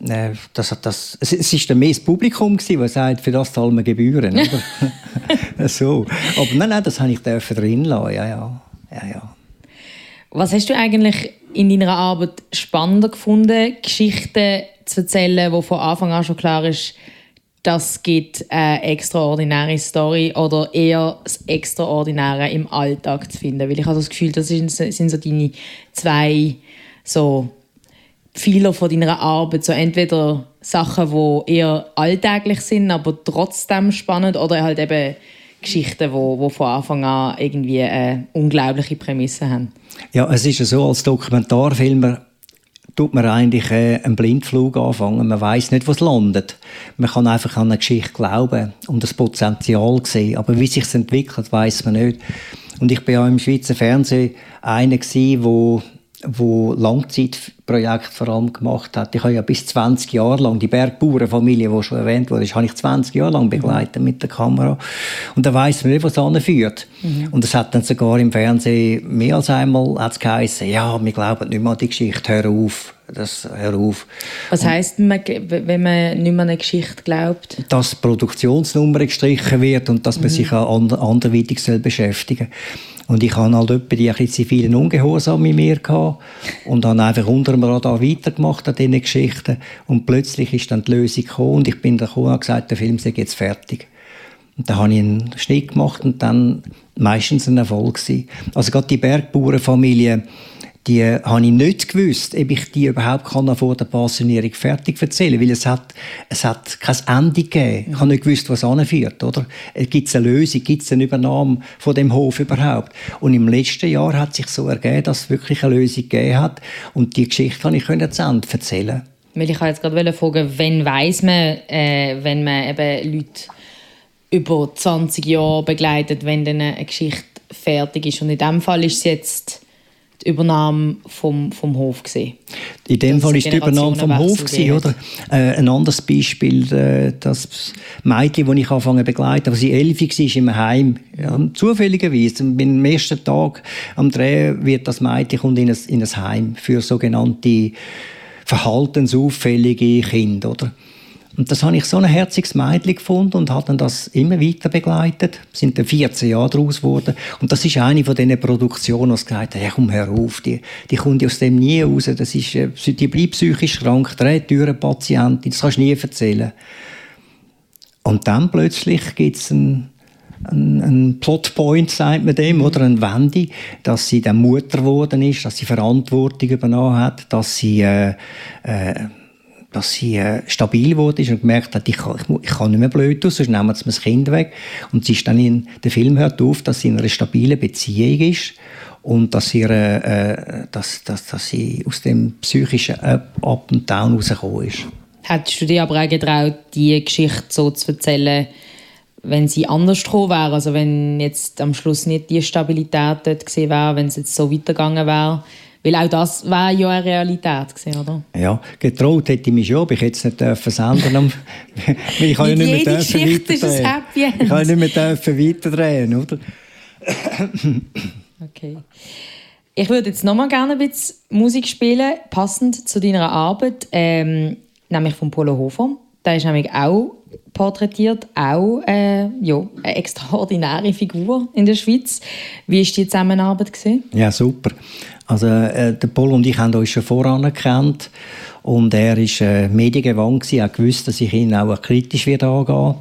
äh, das, das, es, es ist mehr das Publikum gewesen, das sagt, für das zahlen wir Gebühren, oder? so. Aber nein, nein, das habe ich dürfen drin lassen, ja, ja, ja, ja. Was hast du eigentlich in deiner Arbeit spannender gefunden, Geschichten zu erzählen, wo von Anfang an schon klar ist, das gibt eine extraordinäre Story oder eher das Extraordinäre im Alltag zu finden? Weil ich habe das Gefühl, das sind, so deine zwei so Pfeiler von deiner Arbeit. So entweder Sachen, die eher alltäglich sind, aber trotzdem spannend oder halt eben Geschichten, wo, wo von Anfang an irgendwie eine unglaubliche Prämisse haben. Ja, es ist ja so, als Dokumentarfilmer tut man eigentlich äh, einen Blindflug anfangen. Man weiß nicht, was landet. Man kann einfach an eine Geschichte glauben und das Potenzial sehen. Aber wie sich entwickelt, weiß man nicht. Und ich bin ja im Schweizer Fernsehen einer wo wo Langzeitprojekte vor allem gemacht hat. Ich habe ja bis 20 Jahre lang die Bergbauernfamilie, die schon erwähnt wurde, habe ich 20 Jahre lang begleitet mit der Kamera. Und da weiß man nicht, was anführt. Mhm. Und es hat dann sogar im Fernsehen mehr als einmal hat's geheißen, ja, wir glauben nicht mehr an die Geschichte, hör auf. Das, hör auf. Was heisst, wenn man nicht mehr an eine Geschichte glaubt? Dass Produktionsnummer gestrichen wird und dass man mhm. sich an anderweitig beschäftigen soll. Und ich hatte halt etwa die zivilen Ungehorsam mit mir gehabt und habe einfach unter dem Radar weitergemacht an diesen Geschichten. Und plötzlich ist dann die Lösung gekommen und ich bin da gekommen und gesagt, der Film ist jetzt fertig. Und dann habe ich einen Schnitt gemacht und dann meistens ein Erfolg gewesen. Also gerade die Bergbauernfamilie, die habe ich nicht gewusst, ob ich die überhaupt kann vor der Pensionierung fertig erzählen kann, weil es hat, es hat kein Ende gegeben. Ich habe nicht gewusst, was anführt, oder? Gibt es eine Lösung, gibt es eine Übernahme von dem Hof überhaupt? Und im letzten Jahr hat sich so ergeben, dass es wirklich eine Lösung gegeben hat und die Geschichte kann ich zu Ende erzählen. Weil ich jetzt gerade fragen, wann weiß man, äh, wenn man eben Leute über 20 Jahre begleitet, wenn dann eine Geschichte fertig ist. Und in diesem Fall ist es jetzt die Übernahme vom, vom Hof gesehen. In dem Fall ist die Übernahme vom Hof gewesen, oder? Äh, ein anderes Beispiel, äh, das Mädchen, das ich anfangen begleiten, als sie elf war, im Heim, ja, zufälligerweise, beim ersten Tag am Dreh wird das Mädchen kommt in ein, in ein Heim für sogenannte verhaltensauffällige Kinder, oder? Und das habe ich so ein herziges Mädchen gefunden und habe dann das immer weiter begleitet. Es sind dann 14 Jahre daraus geworden. Und das ist eine von diesen Produktionen, die gesagt hat, hey, komm herauf, die, die kommt aus dem nie raus. Das ist, äh, die bleibt psychisch krank, drei Türen Patientin, das kannst du nie erzählen. Und dann plötzlich gibt es einen, ein, ein Plotpoint, sagt man dem, oder ein Wende, dass sie dann Mutter geworden ist, dass sie Verantwortung übernommen hat, dass sie äh, äh, dass sie äh, stabil wurde und gemerkt hat, ich kann, ich, ich kann nicht mehr blöd tun, sonst nehmen sie mir das Kind weg. Und sie ist dann in, der Film hört auf, dass sie in einer stabilen Beziehung ist und dass sie, äh, dass, dass, dass sie aus dem psychischen Up, Up and Down rausgekommen ist. Hättest du dir aber auch getraut, diese Geschichte so zu erzählen, wenn sie anders gekommen wäre? Also wenn jetzt am Schluss nicht die Stabilität dort gewesen wäre, wenn es jetzt so weitergegangen wäre, weil auch das war ja eine Realität, gewesen, oder? Ja, getraut hätte ich mich schon, aber ich hätte es nicht dürfen senden. ich kann ja nicht mehr dürfen weiterdrehen. Ich kann nicht mehr dürfen weiterdrehen, oder? okay. Ich würde jetzt noch mal gerne ein bisschen Musik spielen, passend zu deiner Arbeit, ähm, nämlich von Polo Hofer. Der ist nämlich auch porträtiert, auch äh, ja, eine extraordinäre Figur in der Schweiz. Wie war die Zusammenarbeit? Gewesen? Ja, super. Also äh, der Paul und ich haben uns schon voran kennt und er war äh, mediengewandt, er gewusst, dass ich ihn auch kritisch wird angehen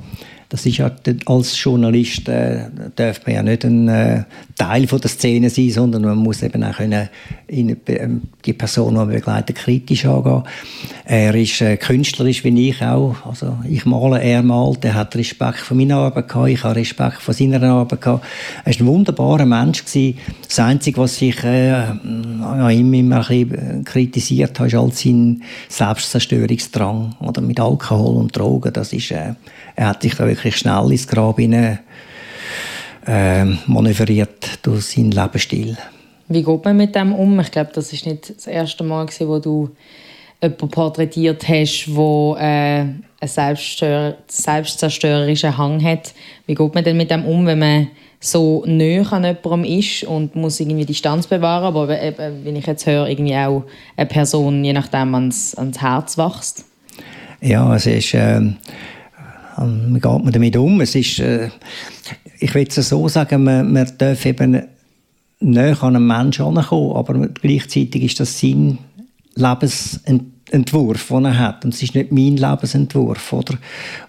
das ist ja, als Journalist äh, darf man ja nicht ein äh, Teil von der Szene sein, sondern man muss eben auch können, in, äh, die Person, die man begleitet, kritisch angehen. Er ist äh, künstlerisch wie ich auch. Also ich male, er malt. Er hat Respekt von meiner Arbeit gehabt. Ich habe Respekt von seiner Arbeit gehabt. Er war ein wunderbarer Mensch gewesen. Das Einzige, was ich äh, ja, immer, immer ein bisschen kritisiert habe, ist halt sein Selbstzerstörungsdrang oder mit Alkohol und Drogen. Das ist äh, er hat sich da wirklich schnell ins Grab hinein, äh, manövriert durch seinen Lebensstil. Wie geht man mit dem um? Ich glaube, das ist nicht das erste Mal, gewesen, wo du jemanden porträtiert hast, der äh, einen Selbstzerstör selbstzerstörerischen Hang hat. Wie geht man denn mit dem um, wenn man so nah an jemandem ist und muss irgendwie Distanz bewahren, aber wenn ich jetzt höre, irgendwie auch eine Person, je nachdem, ans, ans Herz wächst? Ja, es ist... Äh wie geht man damit um? Es ist, äh, ich will es so sagen, man, man darf eben näher an einen Menschen herankommen, aber gleichzeitig ist das sein Lebensentscheid Entwurf, den er hat. Und es ist nicht mein Lebensentwurf, oder?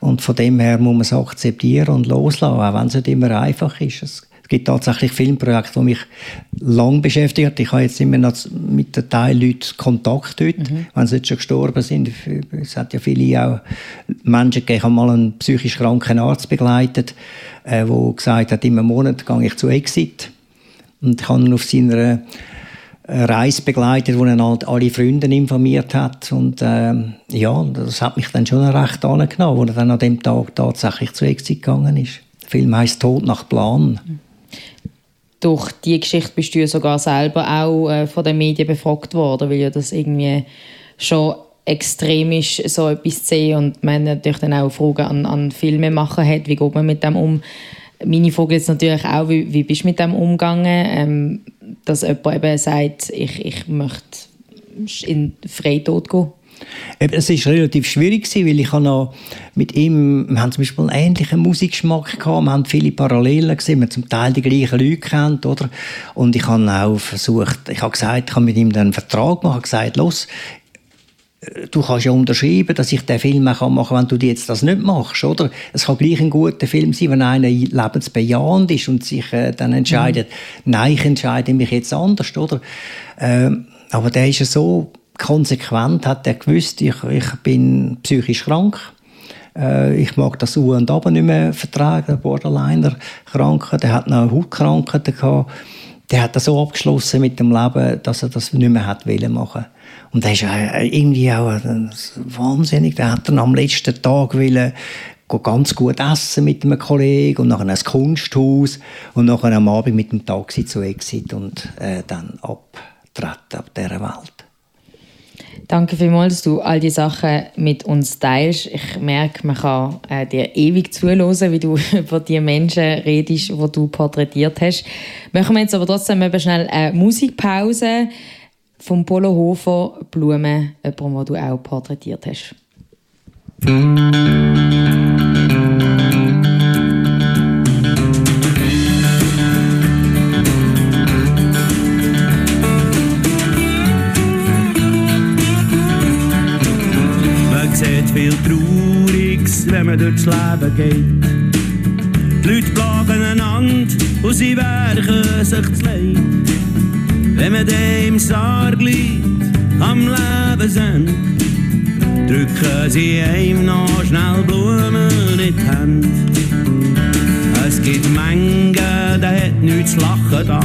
Und von dem her muss man es akzeptieren und loslassen, auch wenn es nicht immer einfach ist. Es gibt tatsächlich Filmprojekte, die mich lang beschäftigt Ich habe jetzt immer noch mit den Teilleuten Kontakt heute, mhm. wenn sie jetzt schon gestorben sind. Es hat ja viele auch Menschen gegeben. Ich habe mal einen psychisch kranken Arzt begleitet, der äh, gesagt hat, immer Monat gehe ich zu Exit. Und ich habe ihn auf seiner äh, Reise begleitet, wo er halt alle Freunde informiert hat. Und äh, ja, das hat mich dann schon recht angenommen, wo er dann an dem Tag tatsächlich zu Exit gegangen ist. Der Film heißt Tod nach Plan. Mhm durch die Geschichte bist du ja sogar selber auch äh, von den Medien befragt worden, weil ja das irgendwie schon extrem ist, so etwas zu sehen und man natürlich dann auch Fragen an, an Filmemacher hat, wie geht man mit dem um. Meine Frage ist natürlich auch, wie, wie bist du mit dem umgegangen, ähm, dass jemand eben sagt, ich, ich möchte in Freitod gehen? Es war relativ schwierig, weil ich noch mit ihm, wir haben zum Beispiel einen ähnlichen Musikgeschmack gehabt, wir haben viele Parallelen gesehen, wir haben zum Teil die gleichen Leute kennt, oder? Und ich habe auch versucht, ich habe gesagt, ich habe mit ihm dann einen Vertrag gemacht, gesagt, los, du kannst ja unterschreiben, dass ich den Film machen kann, wenn du jetzt das nicht machst, oder? Es kann gleich ein guter Film sein, wenn einer lebensbejahend ist und sich äh, dann entscheidet, mhm. nein, ich entscheide mich jetzt anders, oder? Ähm, aber der ist ja so konsequent hat er gewusst, ich, ich bin psychisch krank. Äh, ich mag das U und Aber nicht mehr vertragen, der Borderliner Kranke. Der hat noch Hautkrankheiten gehabt. Der hat das so abgeschlossen mit dem Leben, dass er das nicht mehr hat wollen machen. Und er ist irgendwie auch wahnsinnig. Der hat dann am letzten Tag wollen, ganz gut essen mit einem Kollegen und nachher ein Kunsthaus und nachher am Abend mit dem Taxi zu Exit und äh, dann abtreten ab dieser Welt. Danke vielmals, dass du all die Sachen mit uns teilst. Ich merke, man kann äh, dir ewig zuhören, wie du über die Menschen redest, die du porträtiert hast. Machen wir jetzt aber trotzdem eben schnell eine Musikpause vom Polo Hofer Blumen, jemanden, den du auch porträtiert hast. Man durchs Leben geht. Die Leute plagen einander und sie werken sich zu leid. Wenn man dem Sarg liegt, am Lebensende, drücken sie einem noch schnell Blumen in die Hände. Es gibt Mengen, da hat nichts zu lachen da.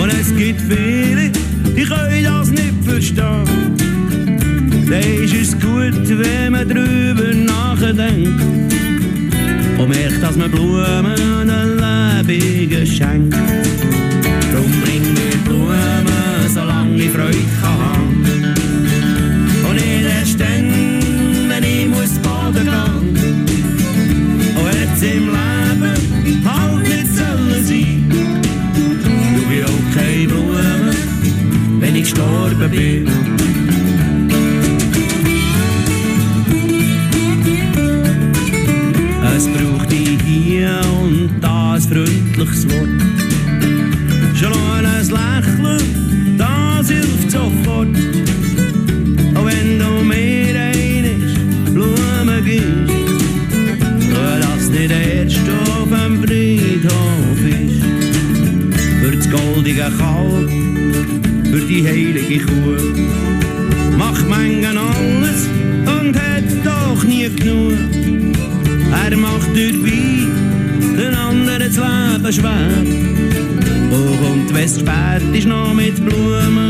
Und es gibt viele, die können das nicht verstehen dann ist es gut, wenn man drüber nachdenkt und merkt, dass man Blumen ein Leben schenkt. Drum bring mir Blumen, solange ich Freude kann Und nicht erst dann, wenn ich muss baden gehen. Und jetzt im Leben halt nicht sollen sein. Du will auch keine Blumen, wenn ich gestorben bin. Freundliches Wort. Schon nur ein Lächeln, das hilft sofort. Auch wenn du mir einiges Blumen gibst, schau, dass nicht erst auf dem Friedhof ist. Für das goldige Kalb, für die heilige Kuh, macht Mengen alles und hat doch nie genug. Er macht durch Und wenn es spät ist, noch mit Blumen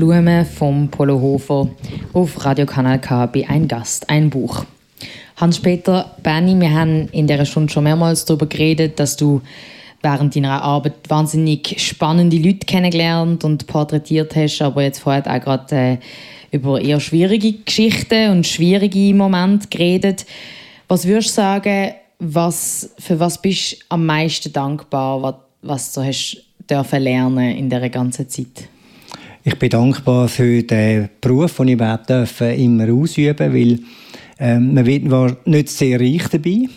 Blume vom Polo Hofer auf Radiokanal K bei Ein Gast, ein Buch. Hans-Peter, Benny, wir haben in dieser Stunde schon mehrmals darüber geredet, dass du während deiner Arbeit wahnsinnig spannende Leute kennengelernt und porträtiert hast, aber jetzt vorher auch gerade äh, über eher schwierige Geschichten und schwierige Momente geredet. Was würdest du sagen, was, für was bist du am meisten dankbar, was, was du hast dürfen lernen in dieser ganzen Zeit? Ich bin dankbar für den Beruf, den ich immer ausüben weil ähm, man wird nicht sehr reich dabei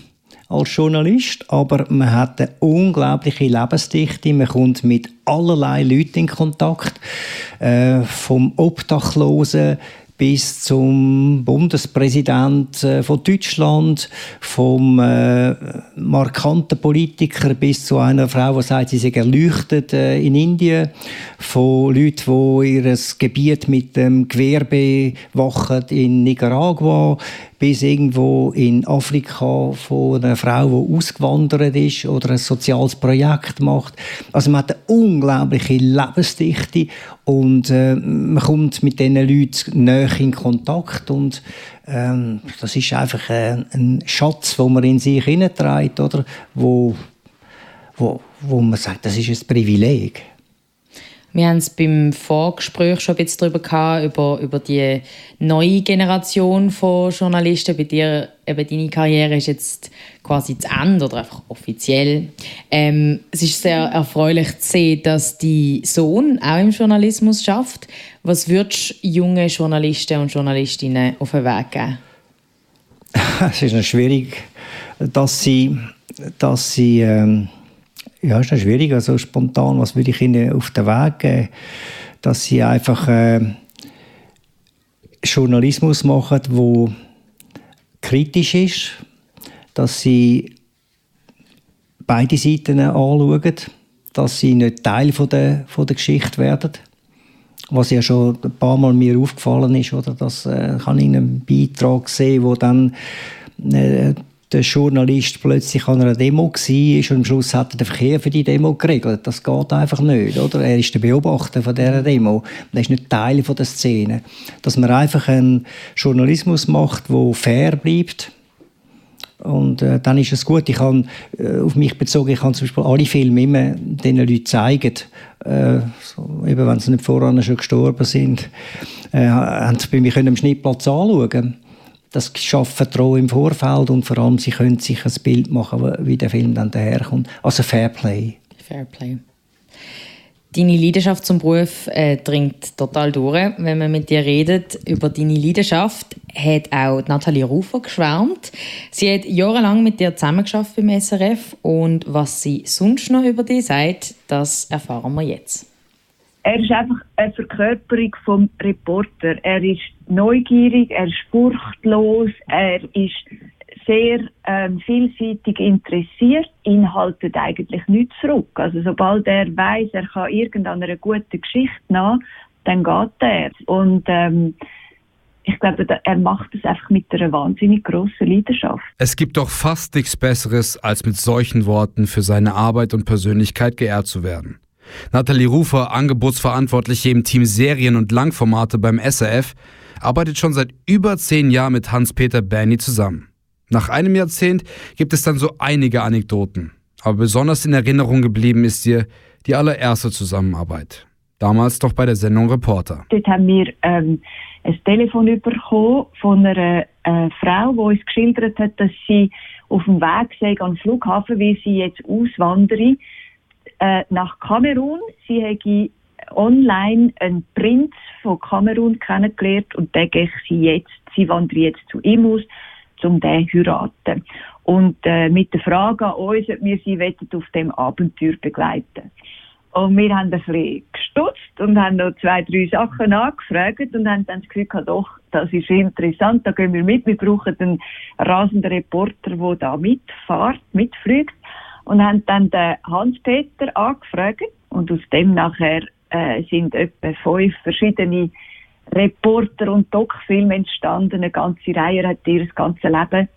als Journalist, aber man hat eine unglaubliche Lebensdichte. Man kommt mit allerlei Leuten in Kontakt, äh, vom Obdachlosen bis zum Bundespräsident äh, von Deutschland, vom äh, markanten Politiker bis zu einer Frau, die sagt, sie sei erleuchtet äh, in Indien, von Leuten, die ihr Gebiet mit dem Gewerbe wachen in Nicaragua, bis irgendwo in Afrika von einer Frau, die ausgewandert ist oder ein soziales Projekt macht. Also man hat eine unglaubliche Lebensdichte und äh, man kommt mit diesen Leuten näher in Kontakt und ähm, das ist einfach ein, ein Schatz, den man in sich hineinträgt, oder? Wo, wo, wo man sagt, das ist ein Privileg. Wir haben es beim Vorgespräch schon ein bisschen darüber gehabt, über, über die neue Generation von Journalisten. Bei dir, eben deine Karriere ist jetzt quasi zu Ende oder einfach offiziell. Ähm, es ist sehr erfreulich zu sehen, dass die Sohn auch im Journalismus schafft. Was würdest du jungen Journalisten und Journalistinnen auf den Weg geben? es ist schwierig, dass sie, dass sie ähm ja, ist schwierig. Also spontan, was würde ich ihnen auf den Weg geben? Dass sie einfach äh, Journalismus machen, wo kritisch ist, dass sie beide Seiten anschauen, dass sie nicht Teil von der, von der Geschichte werden. Was ja schon ein paar Mal mir aufgefallen ist, oder? Das äh, kann ich in einem Beitrag sehen, wo dann äh, der Journalist plötzlich an einer Demo war und am Schluss hat er den Verkehr für die Demo geregelt. Das geht einfach nicht, oder? Er ist der Beobachter von dieser Demo. Er ist nicht Teil von der Szene. Dass man einfach einen Journalismus macht, der fair bleibt, und äh, dann ist es gut. Ich habe äh, auf mich bezogen, ich kann zum Beispiel alle Filme immer den Leuten zeigen, äh, so, eben wenn sie nicht voran schon gestorben sind, äh, haben sie bei mir am Schnittplatz anschauen das schafft Vertrauen im Vorfeld und vor allem, sie können sich ein Bild machen, wie der Film dann daherkommt. Also Fairplay. Fairplay. Deine Leidenschaft zum Beruf äh, dringt total durch. Wenn man mit dir redet über deine Leidenschaft, hat auch Nathalie Rufer geschwärmt. Sie hat jahrelang mit dir zusammengearbeitet beim SRF und was sie sonst noch über dich sagt, das erfahren wir jetzt. Er ist einfach eine Verkörperung vom Reporter. Er ist neugierig, er ist furchtlos, er ist sehr ähm, vielseitig interessiert, ihn haltet eigentlich nichts zurück. Also sobald er weiß, er kann irgendeiner guten Geschichte nach, dann geht er. Und ähm, ich glaube, er macht es einfach mit einer wahnsinnig großen Leidenschaft. Es gibt doch fast nichts Besseres, als mit solchen Worten für seine Arbeit und Persönlichkeit geehrt zu werden. Nathalie Rufer, Angebotsverantwortliche im Team Serien und Langformate beim SRF, arbeitet schon seit über zehn Jahren mit Hans-Peter Berni zusammen. Nach einem Jahrzehnt gibt es dann so einige Anekdoten. Aber besonders in Erinnerung geblieben ist dir die allererste Zusammenarbeit. Damals doch bei der Sendung Reporter. Dort haben wir ähm, ein Telefon bekommen von einer äh, Frau, die uns geschildert hat, dass sie auf dem Weg sei an den Flughafen, wie sie jetzt auswandere äh, nach Kamerun. Sie habe online einen Prinz von Kamerun kennengelernt und den gehe sie jetzt, sie wandert jetzt zu ihm aus, um den zu heiraten. und äh, mit der Frage an uns, ob wir sie auf dem Abenteuer begleiten und wir haben ein bisschen gestutzt und haben noch zwei, drei Sachen angefragt und haben dann das Gefühl gehabt, doch, das ist interessant, da gehen wir mit. Wir brauchen einen rasenden Reporter, der da mitfährt, mitfliegt. Und haben dann den Hans-Peter angefragt und aus dem nachher äh, sind etwa fünf verschiedene Reporter und Doc-Filme entstanden. Eine ganze Reihe hat ihr ganzes Leben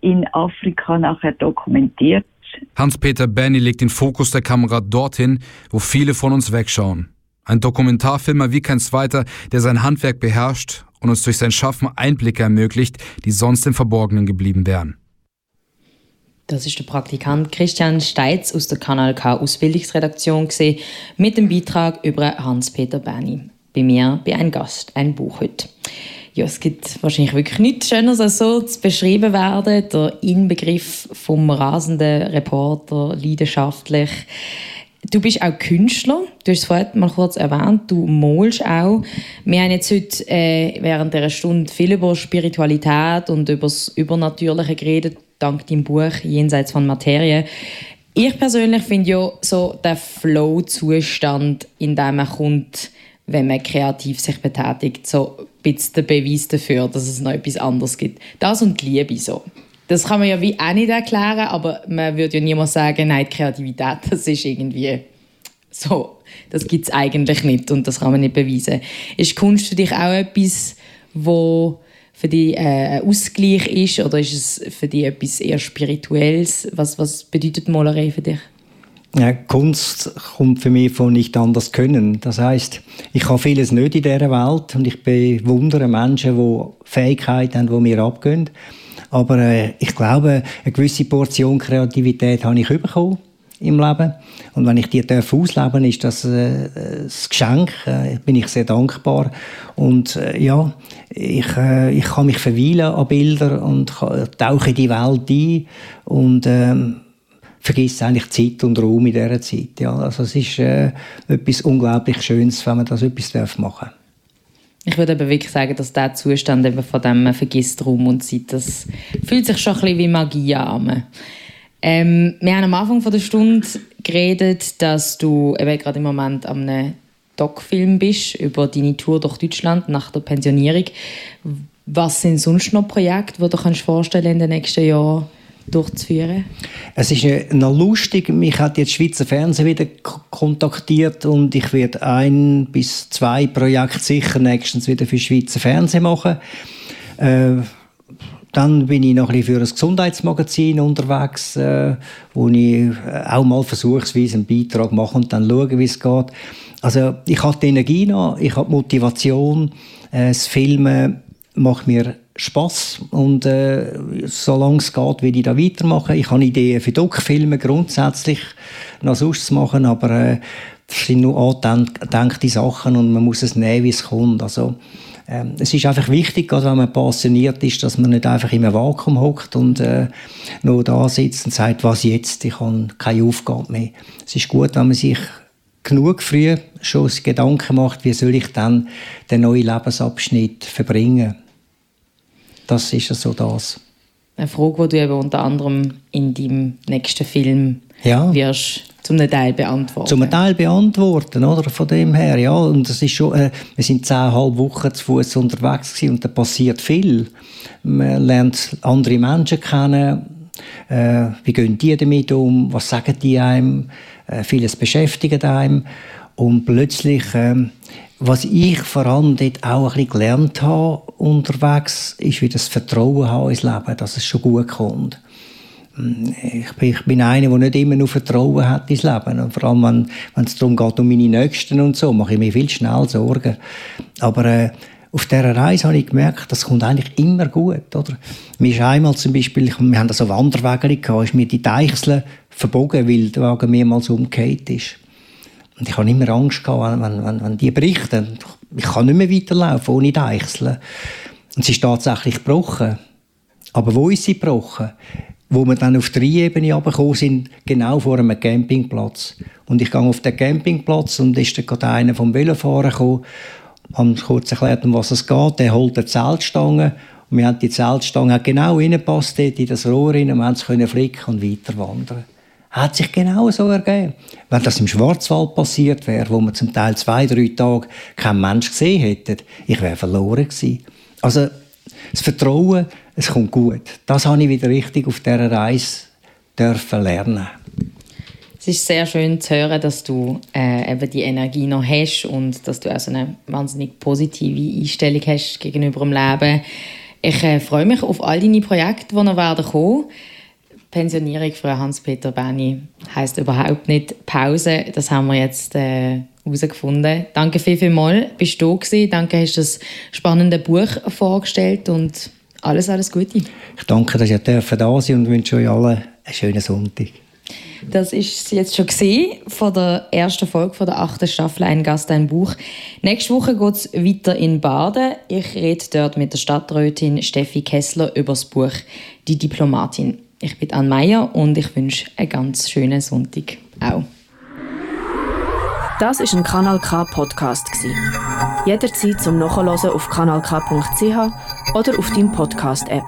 in Afrika nachher dokumentiert. Hans-Peter Benny legt den Fokus der Kamera dorthin, wo viele von uns wegschauen. Ein Dokumentarfilmer wie kein zweiter, der sein Handwerk beherrscht und uns durch sein Schaffen Einblicke ermöglicht, die sonst im Verborgenen geblieben wären. Das ist der Praktikant Christian Steitz aus der Kanal K Ausbildungsredaktion mit dem Beitrag über Hans-Peter Berni. Bei mir bei ein Gast, ein Buch heute. Ja, es gibt wahrscheinlich wirklich nichts Schöneres als so zu beschrieben werden. Der Inbegriff vom rasenden Reporter, leidenschaftlich. Du bist auch Künstler. Du hast es vorhin mal kurz erwähnt. Du malst auch. Wir haben jetzt heute äh, während dieser Stunde viel über Spiritualität und über das Übernatürliche geredet, dank deinem Buch «Jenseits von Materie». Ich persönlich finde ja so der Flow-Zustand, in dem man kommt, wenn man kreativ sich betätigt, so ein bisschen der Beweis dafür, dass es noch etwas anderes gibt. Das und die Liebe so. Das kann man ja wie auch nicht erklären, aber man würde ja niemals sagen, nein, Kreativität, das ist irgendwie so. Das gibt es eigentlich nicht und das kann man nicht beweisen. Ist Kunst für dich auch etwas, wo für dich äh, ein Ausgleich ist oder ist es für dich etwas eher Spirituelles? Was, was bedeutet Malerei für dich? Ja, Kunst kommt für mich von nicht anders können. Das heißt, ich habe vieles nicht in dieser Welt und ich bewundere Menschen, die Fähigkeiten haben, die mir abgehen. Aber äh, ich glaube, eine gewisse Portion Kreativität habe ich bekommen im Leben. Und wenn ich die darf ausleben ist das äh, ein Geschenk. Äh, bin ich sehr dankbar. Und äh, ja, ich, äh, ich kann mich verweilen an Bilder und tauche in die Welt ein. Und ähm, vergisst eigentlich Zeit und Raum in dieser Zeit. Ja, also es ist äh, etwas unglaublich Schönes, wenn man das etwas darf machen ich würde aber wirklich sagen, dass der Zustand eben von dem vergisst Raum und Zeit, das fühlt sich schon ein bisschen wie Magie an. Ähm, wir haben am Anfang der Stunde geredet, dass du eben gerade im Moment an einem Doc-Film bist über deine Tour durch Deutschland nach der Pensionierung. Was sind sonst noch Projekte, die du dir vorstellen in den nächsten Jahren durchzuführen? Es ist noch lustig, mich hat jetzt Schweizer Fernsehen wieder kontaktiert und ich werde ein bis zwei Projekte sicher nächstens wieder für Schweizer Fernsehen machen. Äh, dann bin ich noch ein für ein Gesundheitsmagazin unterwegs, äh, wo ich äh, auch mal versuchsweise einen Beitrag mache und dann schaue, wie es geht. Also ich habe die Energie noch, ich habe die Motivation, äh, das Filmen macht mir Spaß und äh, solange es geht, will ich da weitermachen. Ich habe Ideen für Doc-Filme grundsätzlich noch sonst zu machen, aber äh, das sind nur angedenkte Sachen und man muss es nehmen, wie es kommt. Also, ähm, es ist einfach wichtig, also wenn man passioniert ist, dass man nicht einfach in einem Vakuum hockt und äh, nur da sitzt und sagt, was jetzt, ich habe keine Aufgabe mehr. Es ist gut, wenn man sich genug früh schon Gedanken macht, wie soll ich dann den neuen Lebensabschnitt verbringen das ist so das. Eine Frage, die du eben unter anderem in deinem nächsten Film ja. wirst zum Teil beantworten. Zum Teil beantworten, oder? Von dem her, ja. Und das ist schon, äh, wir sind zehnhalb Wochen zu Fuß unterwegs gewesen und da passiert viel. Man lernt andere Menschen kennen. Äh, wie gehen die damit um? Was sagen die einem? Äh, vieles beschäftigt einem. Und plötzlich ähm, was ich vor allem dort auch ein bisschen gelernt habe unterwegs, ist, wie das Vertrauen haben ins Leben, dass es schon gut kommt. Ich bin, ich bin einer, der nicht immer nur Vertrauen hat ins Leben. Und vor allem, wenn, wenn es darum geht, um meine Nächsten und so, mache ich mir viel schnell Sorgen. Aber äh, auf dieser Reise habe ich gemerkt, das kommt eigentlich immer gut. Oder? Mir ist einmal zum Beispiel, wir haben so Wanderwege gehabt, ist mir die Deichsel verbogen, weil der Wagen mehrmals umgekehrt ist. Und ich habe immer Angst gehabt, wenn, wenn, wenn die berichten, ich kann nicht mehr weiterlaufen ohne Deichseln. Und sie ist tatsächlich gebrochen. Aber wo ist sie gebrochen? Wo wir dann auf die Ebene runtergekommen sind, genau vor einem Campingplatz. Und ich gehe auf den Campingplatz und ist dann gerade einer vom Velofahren gekommen, haben kurz erklärt, um was es geht. Der holt eine Zeltstange Und wir haben die Zeltstange genau reingepasst in das Rohr rein, und wir haben es flicken und weiter wandern. Hat sich genau so ergeben. Wenn das im Schwarzwald passiert wäre, wo man zum Teil zwei, drei Tage keinen Mensch gesehen hätte, ich wäre verloren gewesen. Also, das Vertrauen, es kommt gut. Das habe ich wieder richtig auf dieser Reise dürfen lernen. Es ist sehr schön zu hören, dass du äh, eben die Energie noch hast und dass du auch so eine wahnsinnig positive Einstellung hast gegenüber dem Leben. Ich äh, freue mich auf all deine Projekte, die noch werden. Pensionierung von Hans-Peter Benny heisst überhaupt nicht Pause. Das haben wir jetzt äh, herausgefunden. Danke viel, viel mal, bist du da gewesen. Danke, hast das spannende Buch vorgestellt und alles, alles Gute. Ich danke, dass ihr da sein und wünsche euch allen einen schönen Sonntag. Das ist jetzt schon gesehen von der ersten Folge von der achten Staffel Ein Gast, ein Buch. Nächste Woche geht es weiter in Baden. Ich rede dort mit der Stadträtin Steffi Kessler über das Buch Die Diplomatin. Ich bin Anne Meyer und ich wünsche einen ganz schönen Sonntag auch. Das ist ein Kanal K Podcast Jederzeit zum Nachhören auf kanalk.ch oder auf deinem Podcast App.